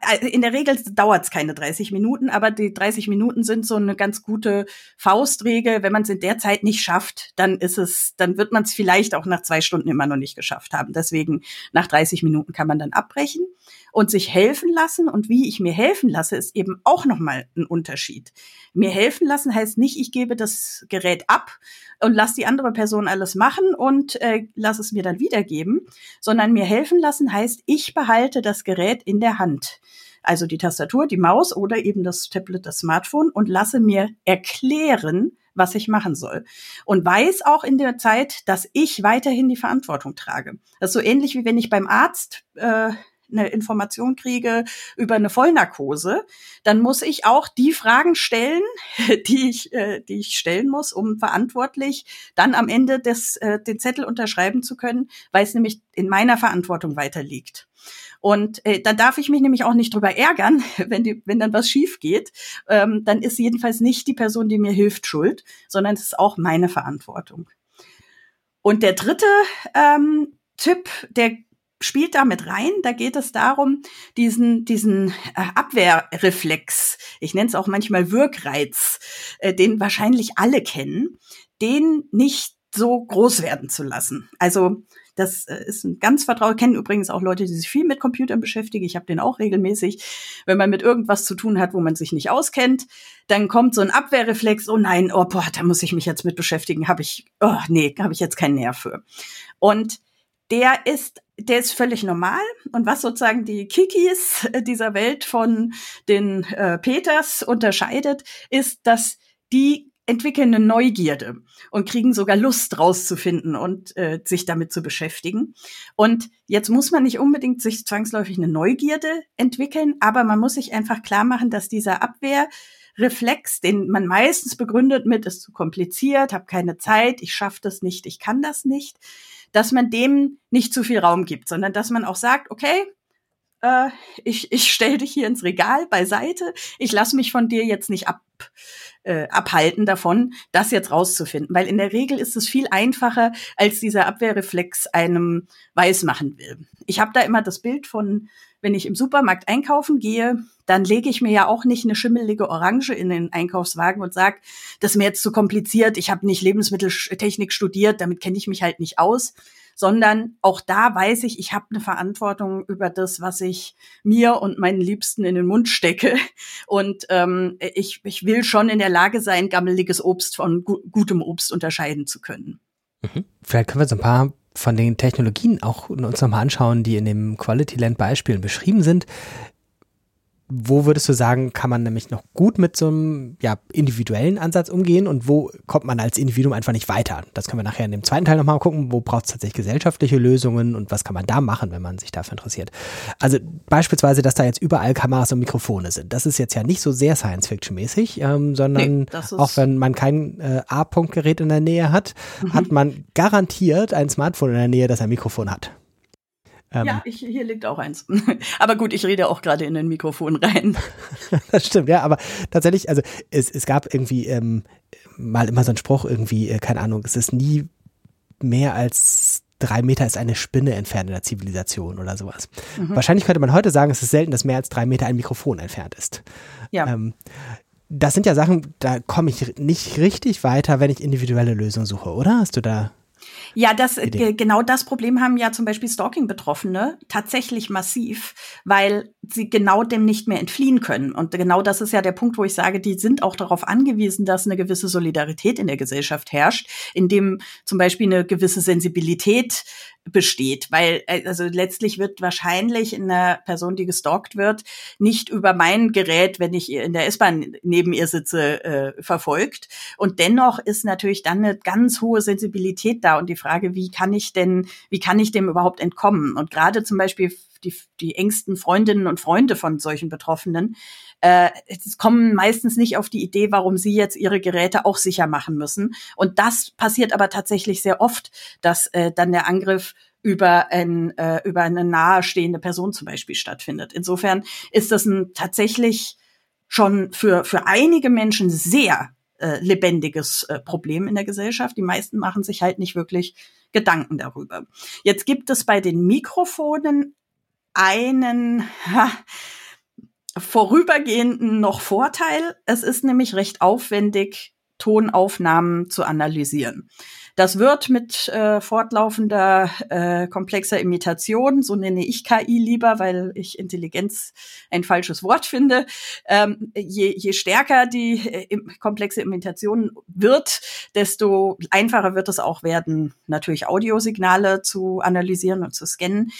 also in der Regel dauert es keine 30 Minuten, aber die 30 Minuten sind so eine ganz gute Faustregel. Wenn man es in der Zeit nicht schafft, dann ist es, dann wird man es vielleicht auch nach zwei Stunden immer noch nicht geschafft haben. Deswegen nach 30 Minuten kann man dann abbrechen und sich helfen lassen. Und wie ich mir helfen lasse, ist eben auch nochmal ein Unterschied. Mir helfen lassen heißt nicht, ich gebe das Gerät ab und lasse die andere Person alles machen und äh, lass es mir dann wiedergeben, sondern mir helfen lassen heißt, ich behalte das Gerät in der Hand. Also die Tastatur, die Maus oder eben das Tablet, das Smartphone und lasse mir erklären, was ich machen soll. Und weiß auch in der Zeit, dass ich weiterhin die Verantwortung trage. Das ist so ähnlich wie wenn ich beim Arzt äh, eine Information kriege über eine Vollnarkose, dann muss ich auch die Fragen stellen, (laughs) die ich, äh, die ich stellen muss, um verantwortlich dann am Ende des, äh, den Zettel unterschreiben zu können, weil es nämlich in meiner Verantwortung weiter. Und äh, dann darf ich mich nämlich auch nicht drüber ärgern, (laughs) wenn, die, wenn dann was schief geht. Ähm, dann ist jedenfalls nicht die Person, die mir hilft, schuld, sondern es ist auch meine Verantwortung. Und der dritte ähm, Tipp, der spielt da mit rein. Da geht es darum, diesen, diesen äh, Abwehrreflex, ich nenne es auch manchmal Wirkreiz, äh, den wahrscheinlich alle kennen, den nicht so groß werden zu lassen. Also das äh, ist ein ganz vertraut, kennen übrigens auch Leute, die sich viel mit Computern beschäftigen. Ich habe den auch regelmäßig. Wenn man mit irgendwas zu tun hat, wo man sich nicht auskennt, dann kommt so ein Abwehrreflex, oh nein, oh boah, da muss ich mich jetzt mit beschäftigen, habe ich, oh nee, habe ich jetzt keinen Nerv für. Und der ist, der ist völlig normal. Und was sozusagen die Kikis dieser Welt von den äh, Peters unterscheidet, ist, dass die entwickeln eine Neugierde und kriegen sogar Lust rauszufinden und äh, sich damit zu beschäftigen. Und jetzt muss man nicht unbedingt sich zwangsläufig eine Neugierde entwickeln, aber man muss sich einfach klar machen, dass dieser Abwehrreflex, den man meistens begründet mit, ist zu kompliziert, habe keine Zeit, ich schaffe das nicht, ich kann das nicht, dass man dem nicht zu viel Raum gibt, sondern dass man auch sagt, okay, äh, ich, ich stelle dich hier ins Regal beiseite, ich lasse mich von dir jetzt nicht ab, äh, abhalten davon, das jetzt rauszufinden. Weil in der Regel ist es viel einfacher, als dieser Abwehrreflex einem weismachen will. Ich habe da immer das Bild von, wenn ich im Supermarkt einkaufen gehe, dann lege ich mir ja auch nicht eine schimmelige Orange in den Einkaufswagen und sage, das ist mir jetzt zu kompliziert, ich habe nicht Lebensmitteltechnik studiert, damit kenne ich mich halt nicht aus, sondern auch da weiß ich, ich habe eine Verantwortung über das, was ich mir und meinen Liebsten in den Mund stecke. Und ähm, ich, ich will schon in der Lage sein, gammeliges Obst von gu gutem Obst unterscheiden zu können. Mhm. Vielleicht können wir so ein paar von den Technologien auch uns nochmal anschauen, die in dem Quality Land Beispielen beschrieben sind wo würdest du sagen, kann man nämlich noch gut mit so einem ja, individuellen Ansatz umgehen und wo kommt man als Individuum einfach nicht weiter? Das können wir nachher in dem zweiten Teil nochmal gucken, wo braucht es tatsächlich gesellschaftliche Lösungen und was kann man da machen, wenn man sich dafür interessiert. Also beispielsweise, dass da jetzt überall Kameras und Mikrofone sind. Das ist jetzt ja nicht so sehr Science-Fiction-mäßig, ähm, sondern nee, auch wenn man kein äh, A-Punkt-Gerät in der Nähe hat, mhm. hat man garantiert ein Smartphone in der Nähe, das ein Mikrofon hat. Ähm, ja, ich, hier liegt auch eins. (laughs) aber gut, ich rede auch gerade in den Mikrofon rein. (laughs) das stimmt, ja, aber tatsächlich, also es, es gab irgendwie ähm, mal immer so einen Spruch, irgendwie, äh, keine Ahnung, es ist nie mehr als drei Meter ist eine Spinne entfernt in der Zivilisation oder sowas. Mhm. Wahrscheinlich könnte man heute sagen, es ist selten, dass mehr als drei Meter ein Mikrofon entfernt ist. Ja. Ähm, das sind ja Sachen, da komme ich nicht richtig weiter, wenn ich individuelle Lösungen suche, oder? Hast du da Ja, das genau das Problem haben ja zum Beispiel Stalking-Betroffene tatsächlich massiv, weil sie genau dem nicht mehr entfliehen können. Und genau das ist ja der Punkt, wo ich sage, die sind auch darauf angewiesen, dass eine gewisse Solidarität in der Gesellschaft herrscht, indem zum Beispiel eine gewisse Sensibilität besteht, weil äh, also letztlich wird wahrscheinlich eine Person, die gestalkt wird, nicht über mein Gerät, wenn ich in der S-Bahn neben ihr sitze, äh, verfolgt. Und dennoch ist natürlich dann eine ganz hohe Sensibilität da und die Frage, wie kann ich denn, wie kann ich dem überhaupt entkommen? Und gerade zum Beispiel die, die engsten Freundinnen und Freunde von solchen Betroffenen äh, kommen meistens nicht auf die Idee, warum sie jetzt ihre Geräte auch sicher machen müssen. Und das passiert aber tatsächlich sehr oft, dass äh, dann der Angriff über, ein, äh, über eine nahestehende Person zum Beispiel stattfindet. Insofern ist das ein tatsächlich schon für, für einige Menschen sehr äh, lebendiges äh, Problem in der Gesellschaft. Die meisten machen sich halt nicht wirklich Gedanken darüber. Jetzt gibt es bei den Mikrofonen einen ha, vorübergehenden noch Vorteil. Es ist nämlich recht aufwendig, Tonaufnahmen zu analysieren. Das wird mit äh, fortlaufender äh, komplexer Imitation, so nenne ich KI lieber, weil ich Intelligenz ein falsches Wort finde. Ähm, je, je stärker die äh, komplexe Imitation wird, desto einfacher wird es auch werden, natürlich Audiosignale zu analysieren und zu scannen.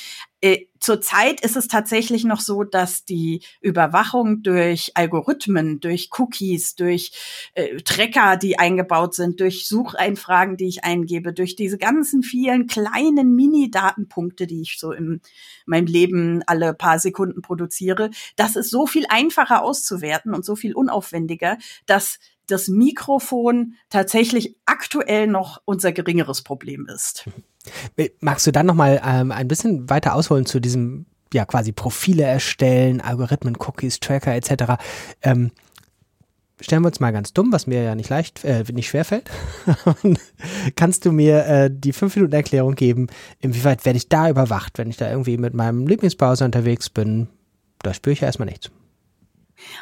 Äh, Zurzeit ist es tatsächlich noch so, dass die Überwachung durch Algorithmen, durch Cookies, durch äh, Tracker, die eingebaut sind, durch Sucheinfragen, die ich eingebe, durch diese ganzen vielen kleinen Mini-Datenpunkte, die ich so in meinem Leben alle paar Sekunden produziere, das ist so viel einfacher auszuwerten und so viel unaufwendiger, dass das Mikrofon tatsächlich aktuell noch unser geringeres Problem ist. (laughs) Äh, magst du dann noch mal ähm, ein bisschen weiter ausholen zu diesem ja quasi Profile erstellen, Algorithmen, Cookies, Tracker etc. Ähm, stellen wir uns mal ganz dumm, was mir ja nicht leicht, äh, nicht schwer fällt. (laughs) Kannst du mir äh, die 5 Minuten Erklärung geben, inwieweit werde ich da überwacht, wenn ich da irgendwie mit meinem Lieblingsbrowser unterwegs bin? Da spüre ich ja erstmal nichts.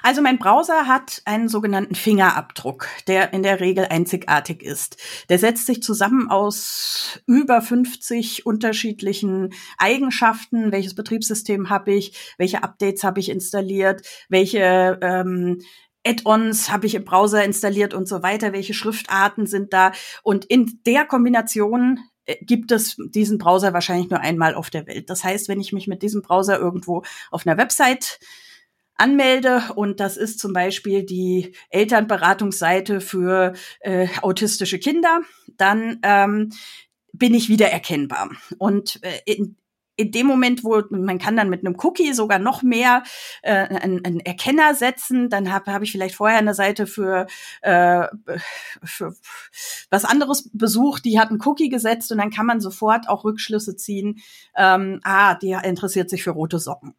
Also mein Browser hat einen sogenannten Fingerabdruck, der in der Regel einzigartig ist. Der setzt sich zusammen aus über 50 unterschiedlichen Eigenschaften. Welches Betriebssystem habe ich? Welche Updates habe ich installiert? Welche ähm, Add-ons habe ich im Browser installiert und so weiter? Welche Schriftarten sind da? Und in der Kombination äh, gibt es diesen Browser wahrscheinlich nur einmal auf der Welt. Das heißt, wenn ich mich mit diesem Browser irgendwo auf einer Website anmelde und das ist zum Beispiel die Elternberatungsseite für äh, autistische Kinder, dann ähm, bin ich wieder erkennbar. Und äh, in, in dem Moment, wo man kann dann mit einem Cookie sogar noch mehr äh, einen, einen Erkenner setzen, dann habe hab ich vielleicht vorher eine Seite für, äh, für was anderes besucht, die hat einen Cookie gesetzt und dann kann man sofort auch Rückschlüsse ziehen. Ähm, ah, die interessiert sich für rote Socken.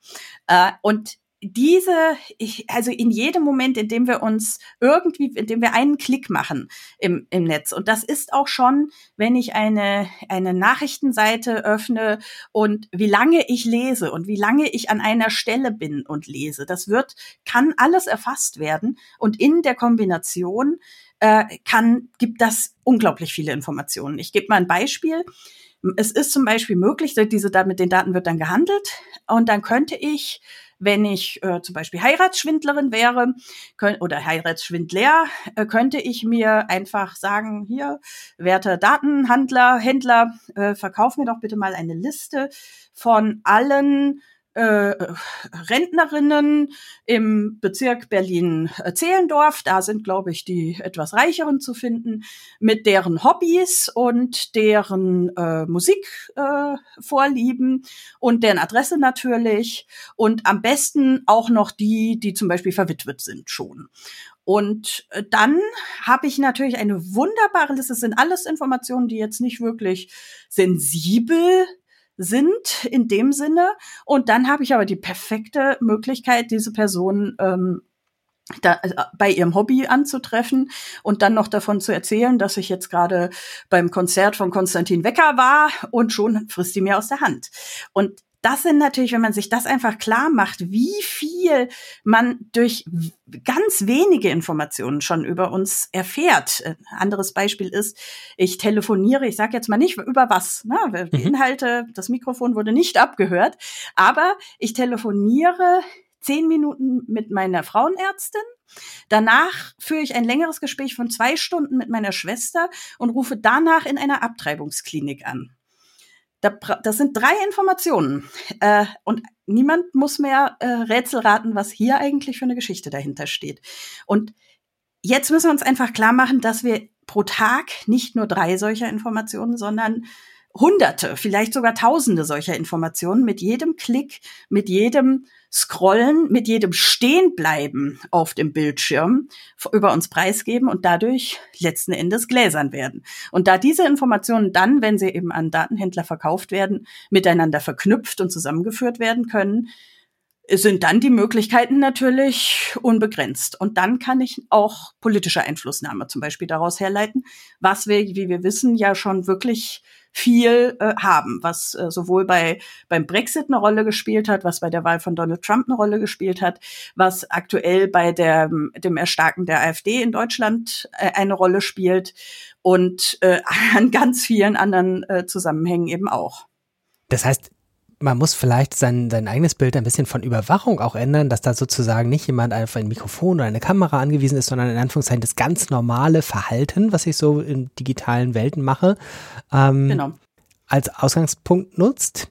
Äh, und diese, ich, also in jedem Moment, in dem wir uns irgendwie, in dem wir einen Klick machen im, im Netz, und das ist auch schon, wenn ich eine, eine Nachrichtenseite öffne und wie lange ich lese und wie lange ich an einer Stelle bin und lese, das wird, kann alles erfasst werden. Und in der Kombination äh, kann, gibt das unglaublich viele Informationen. Ich gebe mal ein Beispiel. Es ist zum Beispiel möglich, diese, mit den Daten wird dann gehandelt und dann könnte ich wenn ich äh, zum Beispiel Heiratsschwindlerin wäre könnt, oder Heiratsschwindler, äh, könnte ich mir einfach sagen, hier, werte Datenhandler, Händler, äh, verkauf mir doch bitte mal eine Liste von allen äh, Rentnerinnen im Bezirk Berlin-Zehlendorf. Da sind, glaube ich, die etwas reicheren zu finden, mit deren Hobbys und deren äh, Musikvorlieben äh, und deren Adresse natürlich. Und am besten auch noch die, die zum Beispiel verwitwet sind schon. Und äh, dann habe ich natürlich eine wunderbare Liste. Das sind alles Informationen, die jetzt nicht wirklich sensibel sind in dem Sinne. Und dann habe ich aber die perfekte Möglichkeit, diese Person ähm, da, äh, bei ihrem Hobby anzutreffen und dann noch davon zu erzählen, dass ich jetzt gerade beim Konzert von Konstantin Wecker war und schon frisst die mir aus der Hand. Und das sind natürlich, wenn man sich das einfach klar macht, wie viel man durch ganz wenige Informationen schon über uns erfährt. Ein anderes Beispiel ist, ich telefoniere, ich sage jetzt mal nicht über was, ne? die mhm. Inhalte, das Mikrofon wurde nicht abgehört, aber ich telefoniere zehn Minuten mit meiner Frauenärztin. Danach führe ich ein längeres Gespräch von zwei Stunden mit meiner Schwester und rufe danach in einer Abtreibungsklinik an. Das sind drei Informationen. Äh, und niemand muss mehr äh, Rätsel raten, was hier eigentlich für eine Geschichte dahinter steht. Und jetzt müssen wir uns einfach klar machen, dass wir pro Tag nicht nur drei solcher Informationen, sondern Hunderte, vielleicht sogar Tausende solcher Informationen mit jedem Klick, mit jedem Scrollen, mit jedem Stehenbleiben auf dem Bildschirm über uns preisgeben und dadurch letzten Endes gläsern werden. Und da diese Informationen dann, wenn sie eben an Datenhändler verkauft werden, miteinander verknüpft und zusammengeführt werden können, sind dann die Möglichkeiten natürlich unbegrenzt. Und dann kann ich auch politische Einflussnahme zum Beispiel daraus herleiten, was wir, wie wir wissen, ja schon wirklich viel äh, haben, was äh, sowohl bei beim Brexit eine Rolle gespielt hat, was bei der Wahl von Donald Trump eine Rolle gespielt hat, was aktuell bei der, dem Erstarken der AfD in Deutschland äh, eine Rolle spielt und äh, (laughs) an ganz vielen anderen äh, Zusammenhängen eben auch. Das heißt, man muss vielleicht sein, sein eigenes Bild ein bisschen von Überwachung auch ändern, dass da sozusagen nicht jemand auf ein Mikrofon oder eine Kamera angewiesen ist, sondern in Anführungszeichen das ganz normale Verhalten, was ich so in digitalen Welten mache, ähm, genau. als Ausgangspunkt nutzt.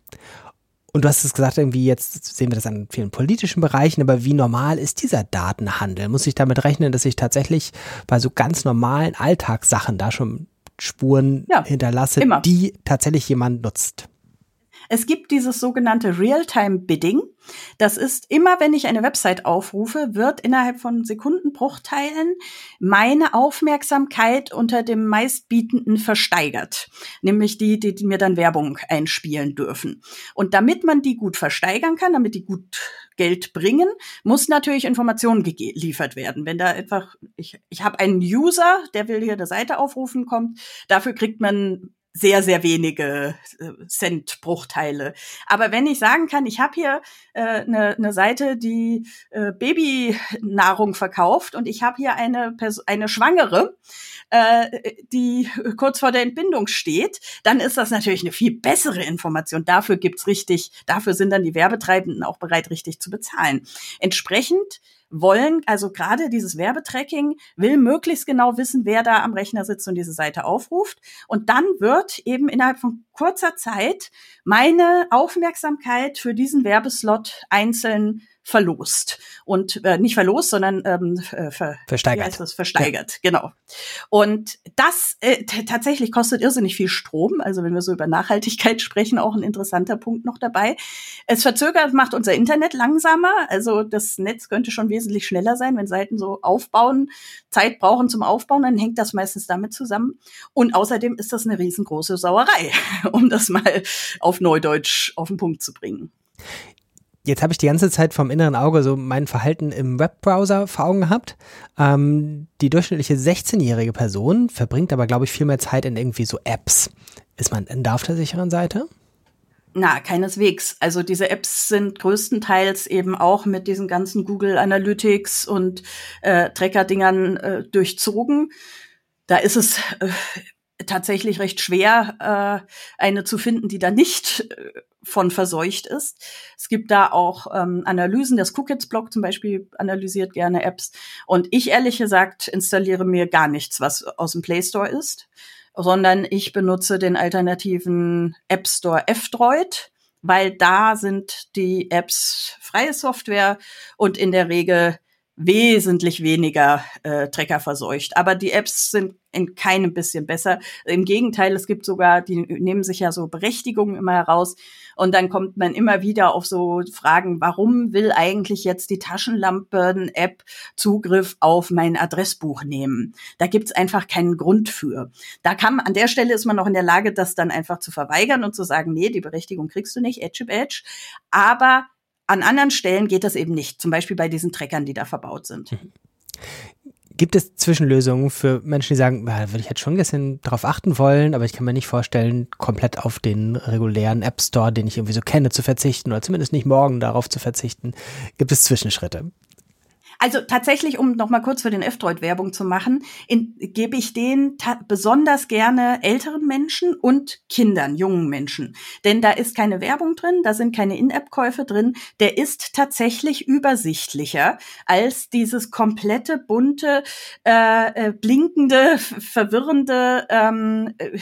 Und du hast es gesagt, irgendwie jetzt sehen wir das an vielen politischen Bereichen, aber wie normal ist dieser Datenhandel? Muss ich damit rechnen, dass ich tatsächlich bei so ganz normalen Alltagssachen da schon Spuren ja, hinterlasse, immer. die tatsächlich jemand nutzt? Es gibt dieses sogenannte Real-Time-Bidding. Das ist immer, wenn ich eine Website aufrufe, wird innerhalb von Sekundenbruchteilen meine Aufmerksamkeit unter dem meistbietenden versteigert. Nämlich die, die, mir dann Werbung einspielen dürfen. Und damit man die gut versteigern kann, damit die gut Geld bringen, muss natürlich Informationen geliefert werden. Wenn da einfach, ich, ich habe einen User, der will hier eine Seite aufrufen, kommt, dafür kriegt man sehr, sehr wenige äh, Cent-Bruchteile. Aber wenn ich sagen kann, ich habe hier eine äh, ne, ne Seite, die äh, Babynahrung verkauft und ich habe hier eine, Pers eine Schwangere, äh, die kurz vor der Entbindung steht, dann ist das natürlich eine viel bessere Information. Dafür gibt's richtig, dafür sind dann die Werbetreibenden auch bereit, richtig zu bezahlen. Entsprechend wollen, also gerade dieses Werbetracking will möglichst genau wissen, wer da am Rechner sitzt und diese Seite aufruft. Und dann wird eben innerhalb von kurzer Zeit meine Aufmerksamkeit für diesen Werbeslot einzeln verlost. Und äh, nicht verlost, sondern ähm, äh, ver versteigert. Das? Versteigert, ja. genau. Und das äh, tatsächlich kostet irrsinnig viel Strom. Also wenn wir so über Nachhaltigkeit (laughs) sprechen, auch ein interessanter Punkt noch dabei. Es verzögert, macht unser Internet langsamer. Also das Netz könnte schon wesentlich schneller sein, wenn Seiten so aufbauen, Zeit brauchen zum Aufbauen, dann hängt das meistens damit zusammen. Und außerdem ist das eine riesengroße Sauerei, um das mal auf Neudeutsch auf den Punkt zu bringen. Jetzt habe ich die ganze Zeit vom inneren Auge so mein Verhalten im Webbrowser vor Augen gehabt. Ähm, die durchschnittliche 16-jährige Person verbringt aber, glaube ich, viel mehr Zeit in irgendwie so Apps. Ist man denn da auf der sicheren Seite? Na, keineswegs. Also diese Apps sind größtenteils eben auch mit diesen ganzen Google Analytics und äh, Tracker-Dingern äh, durchzogen. Da ist es äh, tatsächlich recht schwer, äh, eine zu finden, die da nicht äh, von verseucht ist. Es gibt da auch ähm, Analysen. Das Cookits-Blog zum Beispiel analysiert gerne Apps. Und ich ehrlich gesagt installiere mir gar nichts, was aus dem Play Store ist, sondern ich benutze den alternativen App Store F-Droid, weil da sind die Apps freie Software und in der Regel wesentlich weniger äh, Trecker verseucht. Aber die Apps sind in keinem bisschen besser. Im Gegenteil, es gibt sogar, die nehmen sich ja so Berechtigungen immer heraus und dann kommt man immer wieder auf so Fragen, warum will eigentlich jetzt die Taschenlampen-App Zugriff auf mein Adressbuch nehmen? Da gibt's einfach keinen Grund für. Da kann an der Stelle ist man noch in der Lage, das dann einfach zu verweigern und zu sagen, nee, die Berechtigung kriegst du nicht, Edge Edge. Aber an anderen Stellen geht das eben nicht, zum Beispiel bei diesen Treckern, die da verbaut sind. Gibt es Zwischenlösungen für Menschen, die sagen, ja, würde ich jetzt schon ein bisschen darauf achten wollen, aber ich kann mir nicht vorstellen, komplett auf den regulären App Store, den ich irgendwie so kenne, zu verzichten oder zumindest nicht morgen darauf zu verzichten? Gibt es Zwischenschritte? Also tatsächlich, um noch mal kurz für den F-Droid Werbung zu machen, gebe ich den besonders gerne älteren Menschen und Kindern, jungen Menschen. Denn da ist keine Werbung drin, da sind keine In-App-Käufe drin. Der ist tatsächlich übersichtlicher als dieses komplette, bunte, äh, äh blinkende, verwirrende ähm, äh,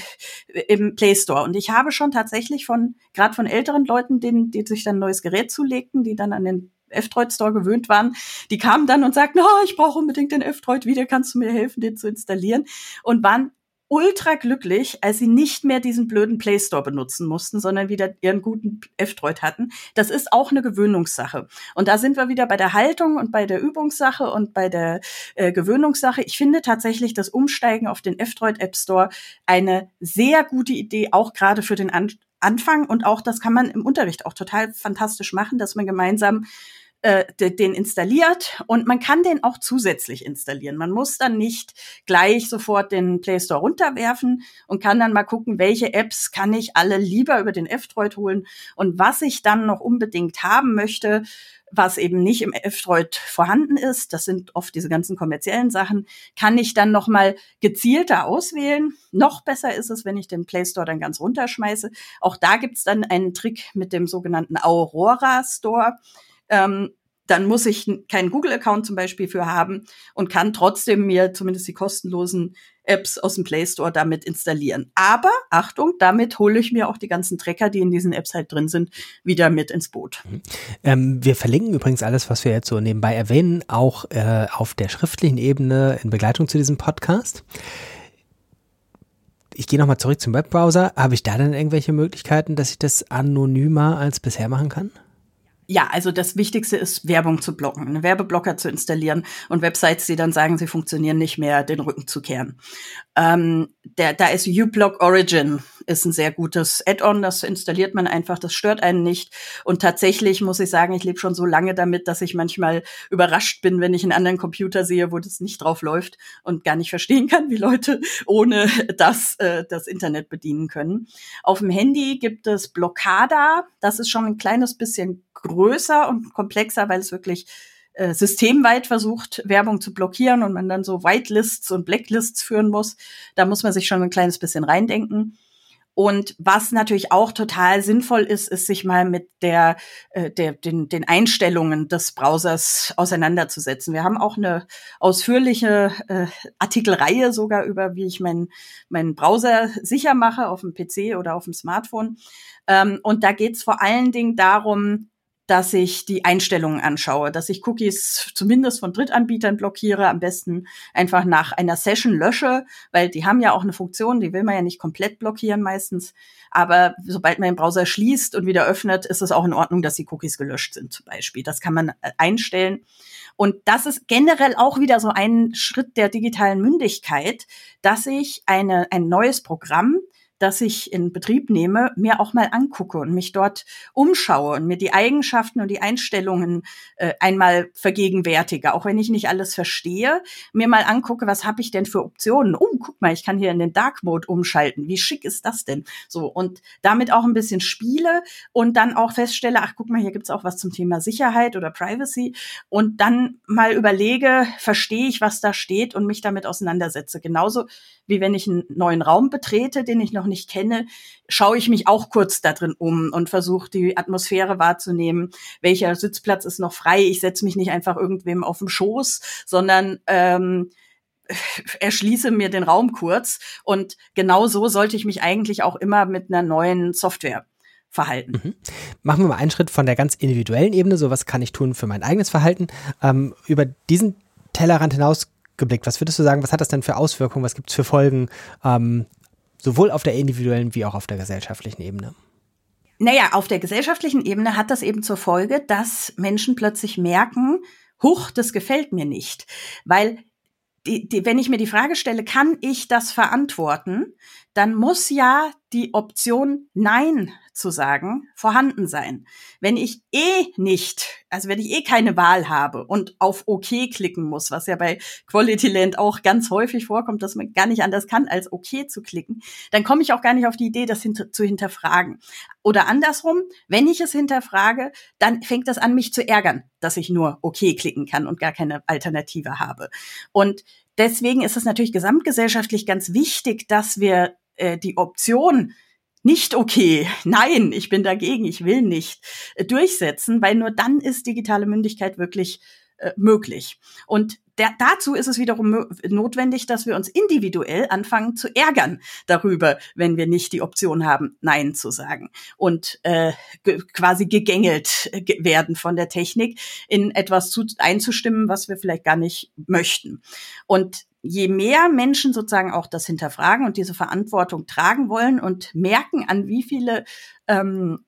im Play Store. Und ich habe schon tatsächlich von, gerade von älteren Leuten, denen, die sich dann ein neues Gerät zulegten, die dann an den F-Droid Store gewöhnt waren, die kamen dann und sagten, oh, ich brauche unbedingt den F-Droid wieder, kannst du mir helfen, den zu installieren? Und waren ultra glücklich, als sie nicht mehr diesen blöden Play Store benutzen mussten, sondern wieder ihren guten F-Droid hatten. Das ist auch eine Gewöhnungssache. Und da sind wir wieder bei der Haltung und bei der Übungssache und bei der äh, Gewöhnungssache. Ich finde tatsächlich das Umsteigen auf den F-Droid App Store eine sehr gute Idee, auch gerade für den An Anfang. Und auch das kann man im Unterricht auch total fantastisch machen, dass man gemeinsam äh, den installiert und man kann den auch zusätzlich installieren. Man muss dann nicht gleich sofort den Play Store runterwerfen und kann dann mal gucken, welche Apps kann ich alle lieber über den F-Droid holen und was ich dann noch unbedingt haben möchte, was eben nicht im F-Droid vorhanden ist, das sind oft diese ganzen kommerziellen Sachen, kann ich dann noch mal gezielter auswählen. Noch besser ist es, wenn ich den Play Store dann ganz runterschmeiße. Auch da gibt's dann einen Trick mit dem sogenannten Aurora Store ähm, dann muss ich keinen Google-Account zum Beispiel für haben und kann trotzdem mir zumindest die kostenlosen Apps aus dem Play Store damit installieren. Aber Achtung, damit hole ich mir auch die ganzen Tracker, die in diesen Apps halt drin sind, wieder mit ins Boot. Mhm. Ähm, wir verlinken übrigens alles, was wir jetzt so nebenbei erwähnen, auch äh, auf der schriftlichen Ebene in Begleitung zu diesem Podcast. Ich gehe nochmal zurück zum Webbrowser. Habe ich da dann irgendwelche Möglichkeiten, dass ich das anonymer als bisher machen kann? Ja, also das Wichtigste ist, Werbung zu blocken, einen Werbeblocker zu installieren und Websites, die dann sagen, sie funktionieren nicht mehr, den Rücken zu kehren. Ähm, der, da ist uBlock Origin, ist ein sehr gutes Add-on, das installiert man einfach, das stört einen nicht. Und tatsächlich muss ich sagen, ich lebe schon so lange damit, dass ich manchmal überrascht bin, wenn ich einen anderen Computer sehe, wo das nicht drauf läuft und gar nicht verstehen kann, wie Leute ohne das äh, das Internet bedienen können. Auf dem Handy gibt es Blockada, das ist schon ein kleines bisschen größer und komplexer, weil es wirklich äh, systemweit versucht, Werbung zu blockieren und man dann so Whitelists und Blacklists führen muss. Da muss man sich schon ein kleines bisschen reindenken. Und was natürlich auch total sinnvoll ist, ist sich mal mit der, äh, der den, den Einstellungen des Browsers auseinanderzusetzen. Wir haben auch eine ausführliche äh, Artikelreihe sogar über, wie ich meinen meinen Browser sicher mache auf dem PC oder auf dem Smartphone. Ähm, und da geht es vor allen Dingen darum, dass ich die Einstellungen anschaue, dass ich Cookies zumindest von Drittanbietern blockiere, am besten einfach nach einer Session lösche, weil die haben ja auch eine Funktion, die will man ja nicht komplett blockieren meistens. Aber sobald man den Browser schließt und wieder öffnet, ist es auch in Ordnung, dass die Cookies gelöscht sind zum Beispiel. Das kann man äh, einstellen. Und das ist generell auch wieder so ein Schritt der digitalen Mündigkeit, dass ich eine, ein neues Programm das ich in Betrieb nehme, mir auch mal angucke und mich dort umschaue und mir die Eigenschaften und die Einstellungen äh, einmal vergegenwärtige, auch wenn ich nicht alles verstehe, mir mal angucke, was habe ich denn für Optionen? Oh, guck mal, ich kann hier in den Dark Mode umschalten. Wie schick ist das denn? So und damit auch ein bisschen spiele und dann auch feststelle, ach guck mal, hier gibt's auch was zum Thema Sicherheit oder Privacy und dann mal überlege, verstehe ich, was da steht und mich damit auseinandersetze. Genauso wie wenn ich einen neuen Raum betrete, den ich noch nicht kenne, schaue ich mich auch kurz da drin um und versuche die Atmosphäre wahrzunehmen. Welcher Sitzplatz ist noch frei? Ich setze mich nicht einfach irgendwem auf den Schoß, sondern ähm, (laughs) erschließe mir den Raum kurz. Und genau so sollte ich mich eigentlich auch immer mit einer neuen Software verhalten. Mhm. Machen wir mal einen Schritt von der ganz individuellen Ebene, so was kann ich tun für mein eigenes Verhalten, ähm, über diesen Tellerrand hinaus geblickt. Was würdest du sagen, was hat das denn für Auswirkungen, was gibt es für Folgen, ähm, sowohl auf der individuellen wie auch auf der gesellschaftlichen Ebene? Naja, auf der gesellschaftlichen Ebene hat das eben zur Folge, dass Menschen plötzlich merken, huch, das gefällt mir nicht. Weil die, die, wenn ich mir die Frage stelle, kann ich das verantworten, dann muss ja die Option Nein zu sagen vorhanden sein. Wenn ich eh nicht, also wenn ich eh keine Wahl habe und auf OK klicken muss, was ja bei Quality Land auch ganz häufig vorkommt, dass man gar nicht anders kann, als OK zu klicken, dann komme ich auch gar nicht auf die Idee, das hinter zu hinterfragen. Oder andersrum, wenn ich es hinterfrage, dann fängt das an, mich zu ärgern, dass ich nur OK klicken kann und gar keine Alternative habe. Und deswegen ist es natürlich gesamtgesellschaftlich ganz wichtig, dass wir äh, die Option nicht okay, (laughs) nein, ich bin dagegen, ich will nicht äh, durchsetzen, weil nur dann ist digitale Mündigkeit wirklich äh, möglich. Und der, dazu ist es wiederum notwendig, dass wir uns individuell anfangen zu ärgern darüber, wenn wir nicht die Option haben, Nein zu sagen und äh, ge quasi gegängelt äh, werden von der Technik, in etwas zu, einzustimmen, was wir vielleicht gar nicht möchten. Und je mehr Menschen sozusagen auch das hinterfragen und diese Verantwortung tragen wollen und merken, an wie viele ähm,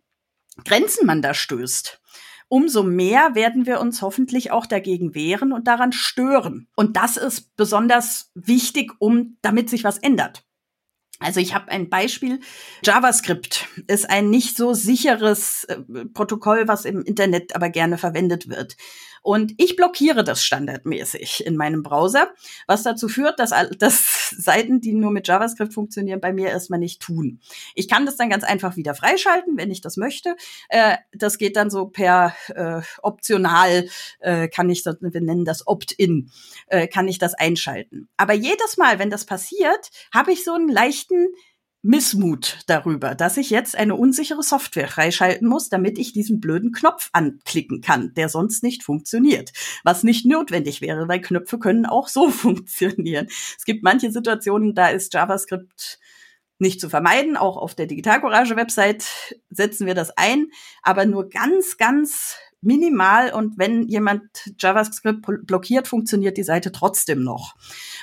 Grenzen man da stößt, umso mehr werden wir uns hoffentlich auch dagegen wehren und daran stören. Und das ist besonders wichtig, um damit sich was ändert. Also ich habe ein Beispiel. JavaScript ist ein nicht so sicheres äh, Protokoll, was im Internet aber gerne verwendet wird. Und ich blockiere das standardmäßig in meinem Browser, was dazu führt, dass, dass Seiten, die nur mit JavaScript funktionieren, bei mir erstmal nicht tun. Ich kann das dann ganz einfach wieder freischalten, wenn ich das möchte. Äh, das geht dann so per äh, optional, äh, kann ich das, wir nennen das Opt-in, äh, kann ich das einschalten. Aber jedes Mal, wenn das passiert, habe ich so einen leichten Missmut darüber, dass ich jetzt eine unsichere Software freischalten muss, damit ich diesen blöden Knopf anklicken kann, der sonst nicht funktioniert. Was nicht notwendig wäre, weil Knöpfe können auch so (laughs) funktionieren. Es gibt manche Situationen, da ist JavaScript nicht zu vermeiden. Auch auf der Digitalcourage Website setzen wir das ein, aber nur ganz, ganz minimal und wenn jemand JavaScript blockiert, funktioniert die Seite trotzdem noch.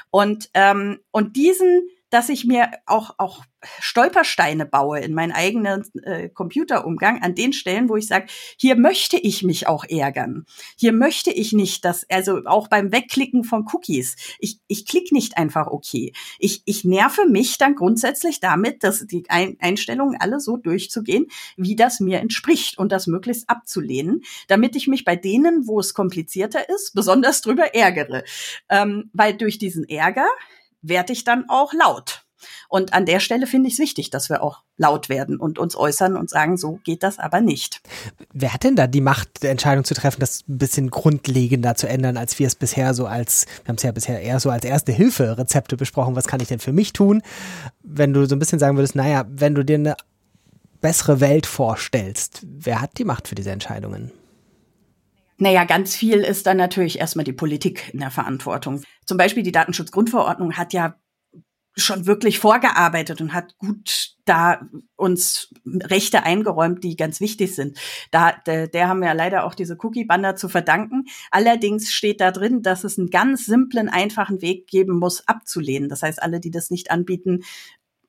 Und, ähm, und diesen dass ich mir auch, auch Stolpersteine baue in meinen eigenen äh, Computerumgang an den Stellen, wo ich sage, hier möchte ich mich auch ärgern. Hier möchte ich nicht, dass, also auch beim Wegklicken von Cookies, ich, ich klicke nicht einfach okay. Ich, ich nerve mich dann grundsätzlich damit, dass die Ein Einstellungen alle so durchzugehen, wie das mir entspricht und das möglichst abzulehnen, damit ich mich bei denen, wo es komplizierter ist, besonders drüber ärgere. Ähm, weil durch diesen Ärger werde ich dann auch laut. Und an der Stelle finde ich es wichtig, dass wir auch laut werden und uns äußern und sagen, so geht das aber nicht. Wer hat denn da die Macht, die Entscheidung zu treffen, das ein bisschen grundlegender zu ändern, als wir es bisher so als, wir haben es ja bisher eher so als erste Hilfe-Rezepte besprochen, was kann ich denn für mich tun? Wenn du so ein bisschen sagen würdest, naja, wenn du dir eine bessere Welt vorstellst, wer hat die Macht für diese Entscheidungen? Naja, ganz viel ist dann natürlich erstmal die Politik in der Verantwortung. Zum Beispiel die Datenschutzgrundverordnung hat ja schon wirklich vorgearbeitet und hat gut da uns Rechte eingeräumt, die ganz wichtig sind. Da, der, der haben wir ja leider auch diese Cookie-Banner zu verdanken. Allerdings steht da drin, dass es einen ganz simplen, einfachen Weg geben muss, abzulehnen. Das heißt, alle, die das nicht anbieten,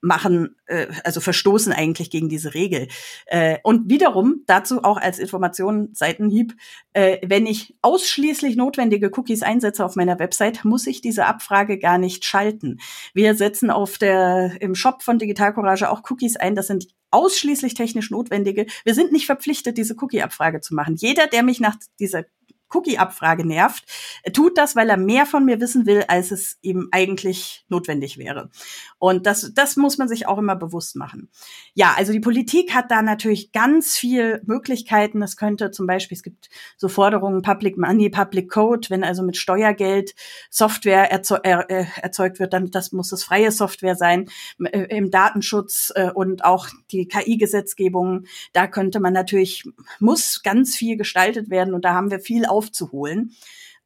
machen, äh, also verstoßen eigentlich gegen diese Regel. Äh, und wiederum dazu auch als Information Seitenhieb, äh, wenn ich ausschließlich notwendige Cookies einsetze auf meiner Website, muss ich diese Abfrage gar nicht schalten. Wir setzen auf der im Shop von Digital Courage auch Cookies ein. Das sind ausschließlich technisch notwendige. Wir sind nicht verpflichtet, diese Cookie-Abfrage zu machen. Jeder, der mich nach dieser Cookie-Abfrage nervt, tut das, weil er mehr von mir wissen will, als es ihm eigentlich notwendig wäre. Und das, das muss man sich auch immer bewusst machen. Ja, also die Politik hat da natürlich ganz viel Möglichkeiten. Es könnte zum Beispiel, es gibt so Forderungen Public Money, Public Code, wenn also mit Steuergeld Software äh, erzeugt wird, dann das muss es freie Software sein. Äh, Im Datenschutz äh, und auch die KI-Gesetzgebung, da könnte man natürlich, muss ganz viel gestaltet werden und da haben wir viel aufzuholen.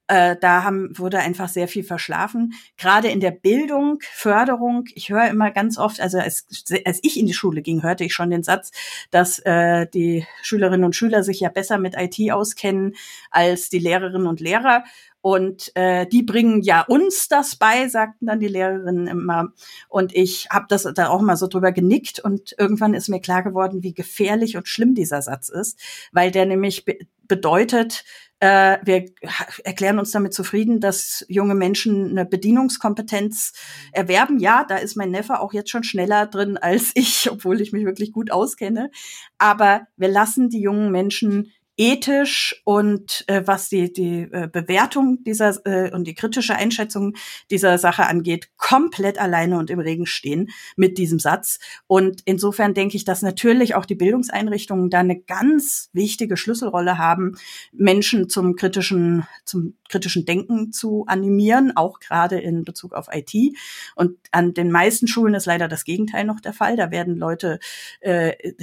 Äh, da haben, wurde einfach sehr viel verschlafen. Gerade in der Bildung, Förderung. Ich höre immer ganz oft, also als, als ich in die Schule ging, hörte ich schon den Satz, dass äh, die Schülerinnen und Schüler sich ja besser mit IT auskennen als die Lehrerinnen und Lehrer. Und äh, die bringen ja uns das bei, sagten dann die Lehrerinnen immer. Und ich habe das da auch mal so drüber genickt und irgendwann ist mir klar geworden, wie gefährlich und schlimm dieser Satz ist, weil der nämlich be bedeutet, Äh, wir erklären uns damit zufrieden, dass junge Menschen eine Bedienungskompetenz erwerben. Ja, da ist mein Neffe auch jetzt schon schneller drin als (laughs) ich, obwohl ich mich wirklich gut auskenne. Aber wir lassen die jungen Menschen ethisch und äh, was die, die äh, Bewertung dieser äh, und die kritische Einschätzung dieser Sache angeht, komplett alleine und im Regen stehen mit diesem Satz. Und insofern denke ich, dass natürlich auch die Bildungseinrichtungen da eine ganz wichtige Schlüsselrolle haben, Menschen zum kritischen, zum kritischen Denken zu animieren, auch gerade in Bezug auf IT. Und an den meisten Schulen ist leider das Gegenteil noch der Fall. Da werden Leute äh,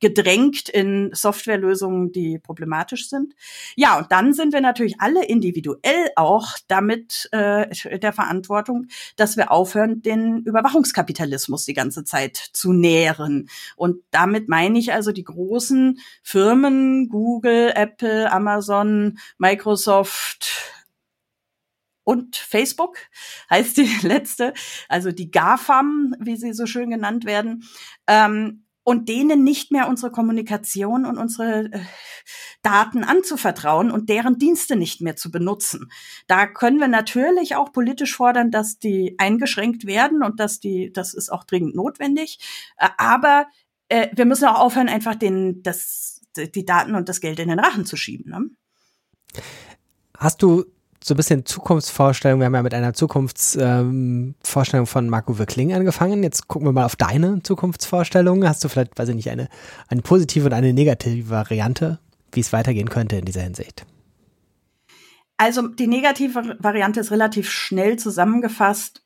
gedrängt in Softwarelösungen, die problematisch sind. Ja, und dann sind wir natürlich alle individuell auch damit äh, der Verantwortung, dass wir aufhören, den Überwachungskapitalismus die ganze Zeit zu nähren. Und damit meine ich also die großen Firmen, Google, Apple, Amazon, Microsoft, und Facebook heißt die (laughs) letzte, also die GAFAM, wie sie so schön genannt werden, ähm, und denen nicht mehr unsere Kommunikation und unsere äh, Daten anzuvertrauen und deren Dienste nicht mehr zu benutzen. Da können wir natürlich auch politisch fordern, dass die eingeschränkt werden und dass die, das ist auch dringend notwendig. Äh, aber äh, wir müssen auch aufhören, einfach den, das, die Daten und das Geld in den Rachen zu schieben. Ne? Hast du so ein bisschen Zukunftsvorstellung. Wir haben ja mit einer Zukunftsvorstellung ähm, von Marco Wirkling angefangen. Jetzt gucken wir mal auf deine Zukunftsvorstellung. Hast du vielleicht, weiß ich nicht, eine, eine positive und eine negative Variante, wie es weitergehen könnte in dieser Hinsicht? Also die negative Variante ist relativ schnell zusammengefasst,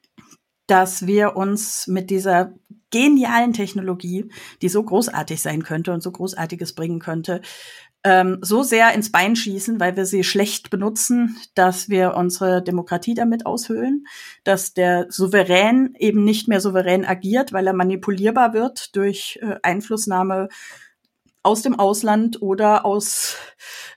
dass wir uns mit dieser genialen Technologie, die so großartig sein könnte und so Großartiges bringen könnte, ähm, so sehr ins Bein schießen, weil wir sie schlecht benutzen, dass wir unsere Demokratie damit aushöhlen, dass der Souverän eben nicht mehr souverän agiert, weil er manipulierbar wird durch äh, Einflussnahme aus dem Ausland oder aus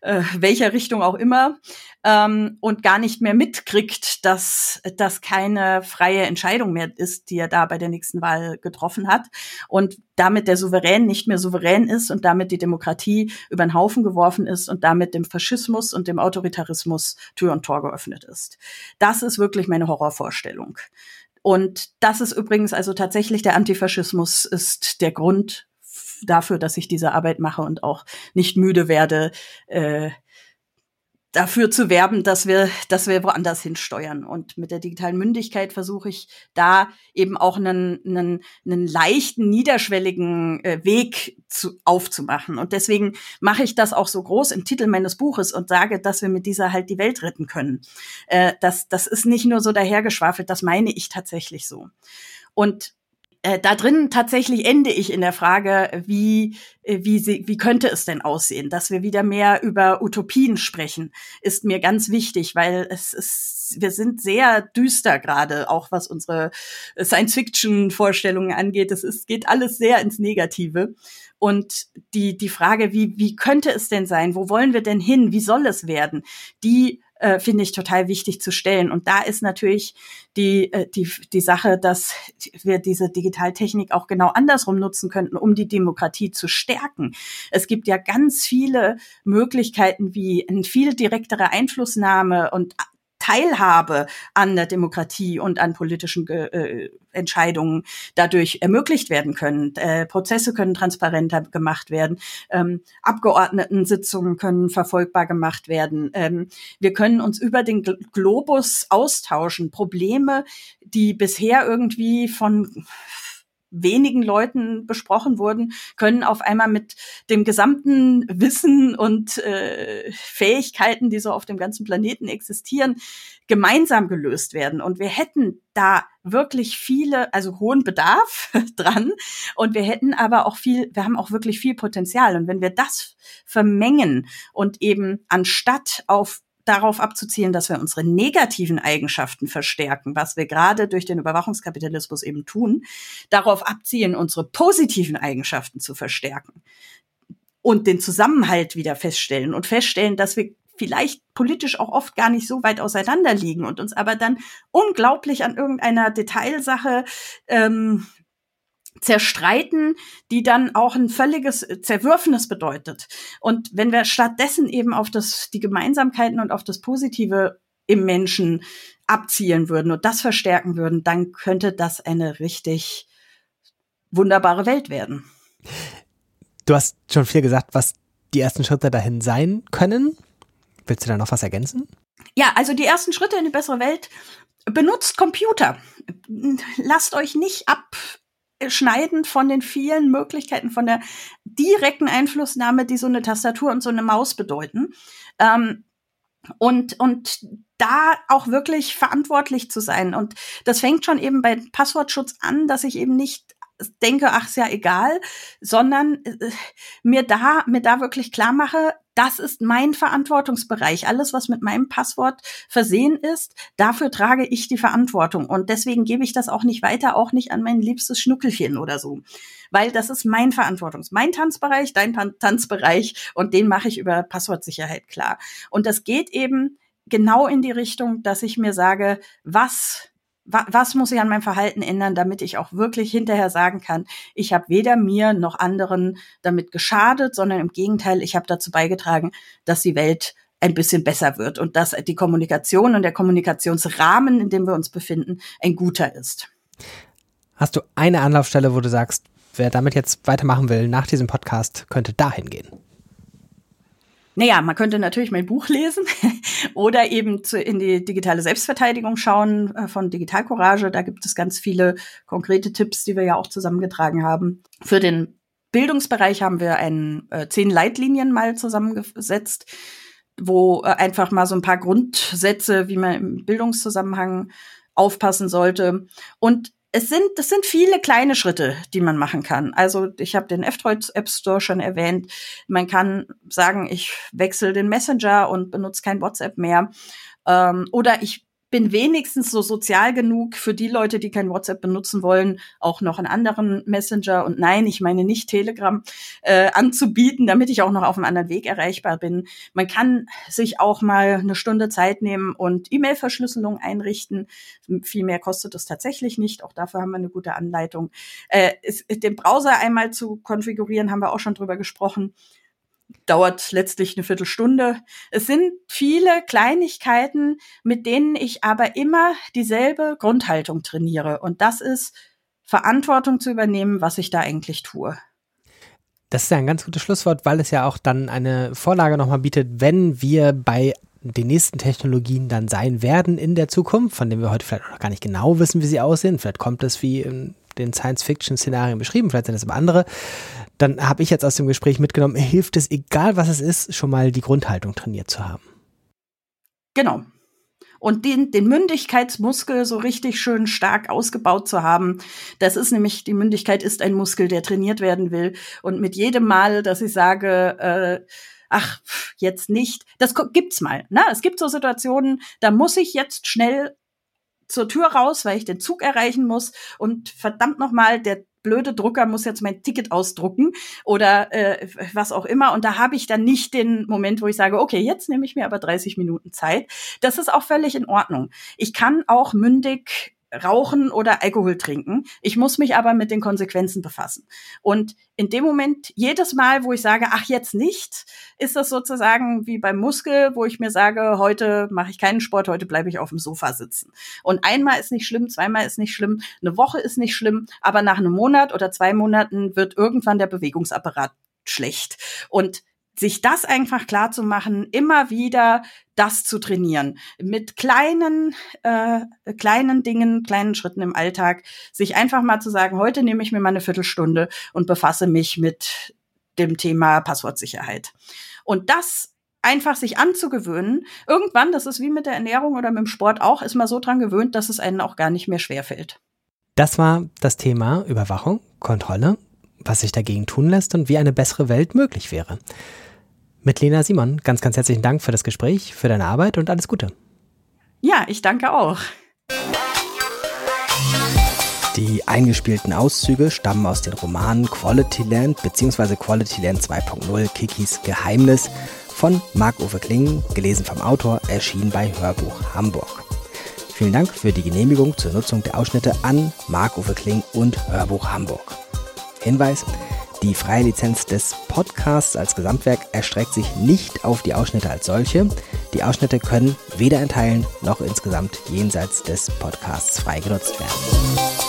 äh, welcher Richtung auch immer ähm, und gar nicht mehr mitkriegt, dass das keine freie Entscheidung mehr ist, die er da bei der nächsten Wahl getroffen hat und damit der Souverän nicht mehr souverän ist und damit die Demokratie über den Haufen geworfen ist und damit dem Faschismus und dem Autoritarismus Tür und Tor geöffnet ist. Das ist wirklich meine Horrorvorstellung. Und das ist übrigens also tatsächlich der Antifaschismus ist der Grund dafür, dass ich diese Arbeit mache und auch nicht müde werde, äh, dafür zu werben, dass wir, dass wir woanders hinsteuern. Und mit der digitalen Mündigkeit versuche ich da eben auch einen, einen, einen leichten, niederschwelligen äh, Weg zu, aufzumachen. Und deswegen mache ich das auch so groß im Titel meines Buches und sage, dass wir mit dieser halt die Welt retten können. Äh, das, das ist nicht nur so dahergeschwafelt, das meine ich tatsächlich so. Und äh, da drin tatsächlich ende ich in der Frage, wie, äh, wie, sie, wie könnte es denn aussehen? Dass wir wieder mehr über Utopien sprechen, ist mir ganz wichtig, weil es ist, wir sind sehr düster gerade, auch was unsere Science-Fiction-Vorstellungen angeht. Es ist, geht alles sehr ins Negative. Und die, die Frage, wie, wie könnte es denn sein? Wo wollen wir denn hin? Wie soll es werden? Die äh, finde ich total wichtig zu stellen. Und da ist natürlich die, äh, die, die Sache, dass wir diese Digitaltechnik auch genau andersrum nutzen könnten, um die Demokratie zu stärken. Es gibt ja ganz viele Möglichkeiten wie eine viel direktere Einflussnahme und Teilhabe an der Demokratie und an politischen äh, Entscheidungen dadurch ermöglicht werden können. Äh, Prozesse können transparenter gemacht werden. Ähm, Abgeordnetensitzungen können verfolgbar gemacht werden. Ähm, wir können uns über den Globus austauschen. Probleme, die bisher irgendwie von wenigen Leuten besprochen wurden, können auf einmal mit dem gesamten Wissen und äh, Fähigkeiten, die so auf dem ganzen Planeten existieren, gemeinsam gelöst werden. Und wir hätten da wirklich viele, also hohen Bedarf (laughs) dran. Und wir hätten aber auch viel, wir haben auch wirklich viel Potenzial. Und wenn wir das vermengen und eben anstatt auf darauf abzuzielen, dass wir unsere negativen Eigenschaften verstärken, was wir gerade durch den Überwachungskapitalismus eben tun, darauf abzielen, unsere positiven Eigenschaften zu verstärken und den Zusammenhalt wieder feststellen und feststellen, dass wir vielleicht politisch auch oft gar nicht so weit auseinander liegen und uns aber dann unglaublich an irgendeiner Detailsache ähm, zerstreiten, die dann auch ein völliges Zerwürfnis bedeutet. Und wenn wir stattdessen eben auf das, die Gemeinsamkeiten und auf das Positive im Menschen abzielen würden und das verstärken würden, dann könnte das eine richtig wunderbare Welt werden. Du hast schon viel gesagt, was die ersten Schritte dahin sein können. Willst du da noch was ergänzen? Ja, also die ersten Schritte in die bessere Welt. Benutzt Computer. Lasst euch nicht abschneiden von den vielen Möglichkeiten, von der direkten Einflussnahme, die so eine Tastatur und so eine Maus bedeuten. Ähm, und, und da auch wirklich verantwortlich zu sein. Und das fängt schon eben bei Passwortschutz an, dass ich eben nicht denke, ach, ist ja egal, sondern äh, mir da, mir da wirklich klar mache, das ist mein Verantwortungsbereich. Alles, was mit meinem Passwort versehen ist, dafür trage ich die Verantwortung. Und deswegen gebe ich das auch nicht weiter, auch nicht an mein liebstes Schnuckelchen oder so. Weil das ist mein Verantwortungs-, mein Tanzbereich, dein Tanzbereich und den mache ich über Passwortsicherheit klar. Und das geht eben genau in die Richtung, dass ich mir sage, was was muss ich an meinem Verhalten ändern, damit ich auch wirklich hinterher sagen kann, ich habe weder mir noch anderen damit geschadet, sondern im Gegenteil, ich habe dazu beigetragen, dass die Welt ein bisschen besser wird und dass die Kommunikation und der Kommunikationsrahmen, in dem wir uns befinden, ein guter ist. Hast du eine Anlaufstelle, wo du sagst, wer damit jetzt weitermachen will nach diesem Podcast, könnte dahin gehen? Naja, man könnte natürlich mein Buch lesen (laughs) oder eben zu, in die digitale Selbstverteidigung schauen äh, von Digital Courage. Da gibt es ganz viele konkrete Tipps, die wir ja auch zusammengetragen haben. Für den Bildungsbereich haben wir ein, äh, zehn Leitlinien mal zusammengesetzt, wo äh, einfach mal so ein paar Grundsätze, wie man im Bildungszusammenhang aufpassen sollte. Und es sind, das sind viele kleine Schritte, die man machen kann. Also ich habe den F-Droid App Store schon erwähnt. Man kann sagen, ich wechsle den Messenger und benutze kein WhatsApp mehr. Ähm, oder ich bin wenigstens so sozial genug für die Leute, die kein WhatsApp benutzen wollen, auch noch einen anderen Messenger und nein, ich meine nicht Telegram äh, anzubieten, damit ich auch noch auf einem anderen Weg erreichbar bin. Man kann sich auch mal eine Stunde Zeit nehmen und E-Mail-Verschlüsselung einrichten. Viel mehr kostet es tatsächlich nicht. Auch dafür haben wir eine gute Anleitung. Äh, ist, den Browser einmal zu konfigurieren, haben wir auch schon drüber gesprochen dauert letztlich eine Viertelstunde. Es sind viele Kleinigkeiten, mit denen ich aber immer dieselbe Grundhaltung trainiere. Und das ist Verantwortung zu übernehmen, was ich da eigentlich tue. Das ist ja ein ganz gutes Schlusswort, weil es ja auch dann eine Vorlage nochmal bietet, wenn wir bei den nächsten Technologien dann sein werden in der Zukunft, von denen wir heute vielleicht noch gar nicht genau wissen, wie sie aussehen. Vielleicht kommt es wie in den Science-Fiction-Szenarien beschrieben, vielleicht sind es aber andere dann habe ich jetzt aus dem Gespräch mitgenommen, hilft es, egal was es ist, schon mal die Grundhaltung trainiert zu haben. Genau. Und den, den Mündigkeitsmuskel so richtig schön stark ausgebaut zu haben, das ist nämlich, die Mündigkeit ist ein Muskel, der trainiert werden will. Und mit jedem Mal, dass ich sage, äh, ach, jetzt nicht, das gibt's mal. Ne? Es gibt so Situationen, da muss ich jetzt schnell zur Tür raus, weil ich den Zug erreichen muss. Und verdammt nochmal, der blöde Drucker muss jetzt mein Ticket ausdrucken oder äh, was auch immer. Und da habe ich dann nicht den Moment, wo ich sage, okay, jetzt nehme ich mir aber 30 Minuten Zeit. Das ist auch völlig in Ordnung. Ich kann auch mündig rauchen oder Alkohol trinken. Ich muss mich aber mit den Konsequenzen befassen. Und in dem Moment, jedes Mal, wo ich sage, ach, jetzt nicht, ist das sozusagen wie beim Muskel, wo ich mir sage, heute mache ich keinen Sport, heute bleibe ich auf dem Sofa sitzen. Und einmal ist nicht schlimm, zweimal ist nicht schlimm, eine Woche ist nicht schlimm, aber nach einem Monat oder zwei Monaten wird irgendwann der Bewegungsapparat schlecht. Und sich das einfach klar zu machen, immer wieder das zu trainieren, mit kleinen, äh, kleinen Dingen, kleinen Schritten im Alltag, sich einfach mal zu sagen, heute nehme ich mir mal eine Viertelstunde und befasse mich mit dem Thema Passwortsicherheit. Und das einfach sich anzugewöhnen, irgendwann, das ist wie mit der Ernährung oder mit dem Sport auch, ist man so dran gewöhnt, dass es einen auch gar nicht mehr schwerfällt. Das war das Thema Überwachung, Kontrolle, was sich dagegen tun lässt und wie eine bessere Welt möglich wäre mit Lena Simon. Ganz, ganz herzlichen Dank für das Gespräch, für deine Arbeit und alles Gute. Ja, ich danke auch. Die eingespielten Auszüge stammen aus den Romanen Quality Land bzw. Quality Land 2.0 Kikis Geheimnis von Marc-Uwe Kling, gelesen vom Autor, erschienen bei Hörbuch Hamburg. Vielen Dank für die Genehmigung zur Nutzung der Ausschnitte an Marc-Uwe Kling und Hörbuch Hamburg. Hinweis, die freie Lizenz des Podcasts als Gesamtwerk erstreckt sich nicht auf die Ausschnitte als solche. Die Ausschnitte können weder in Teilen noch insgesamt jenseits des Podcasts frei genutzt werden.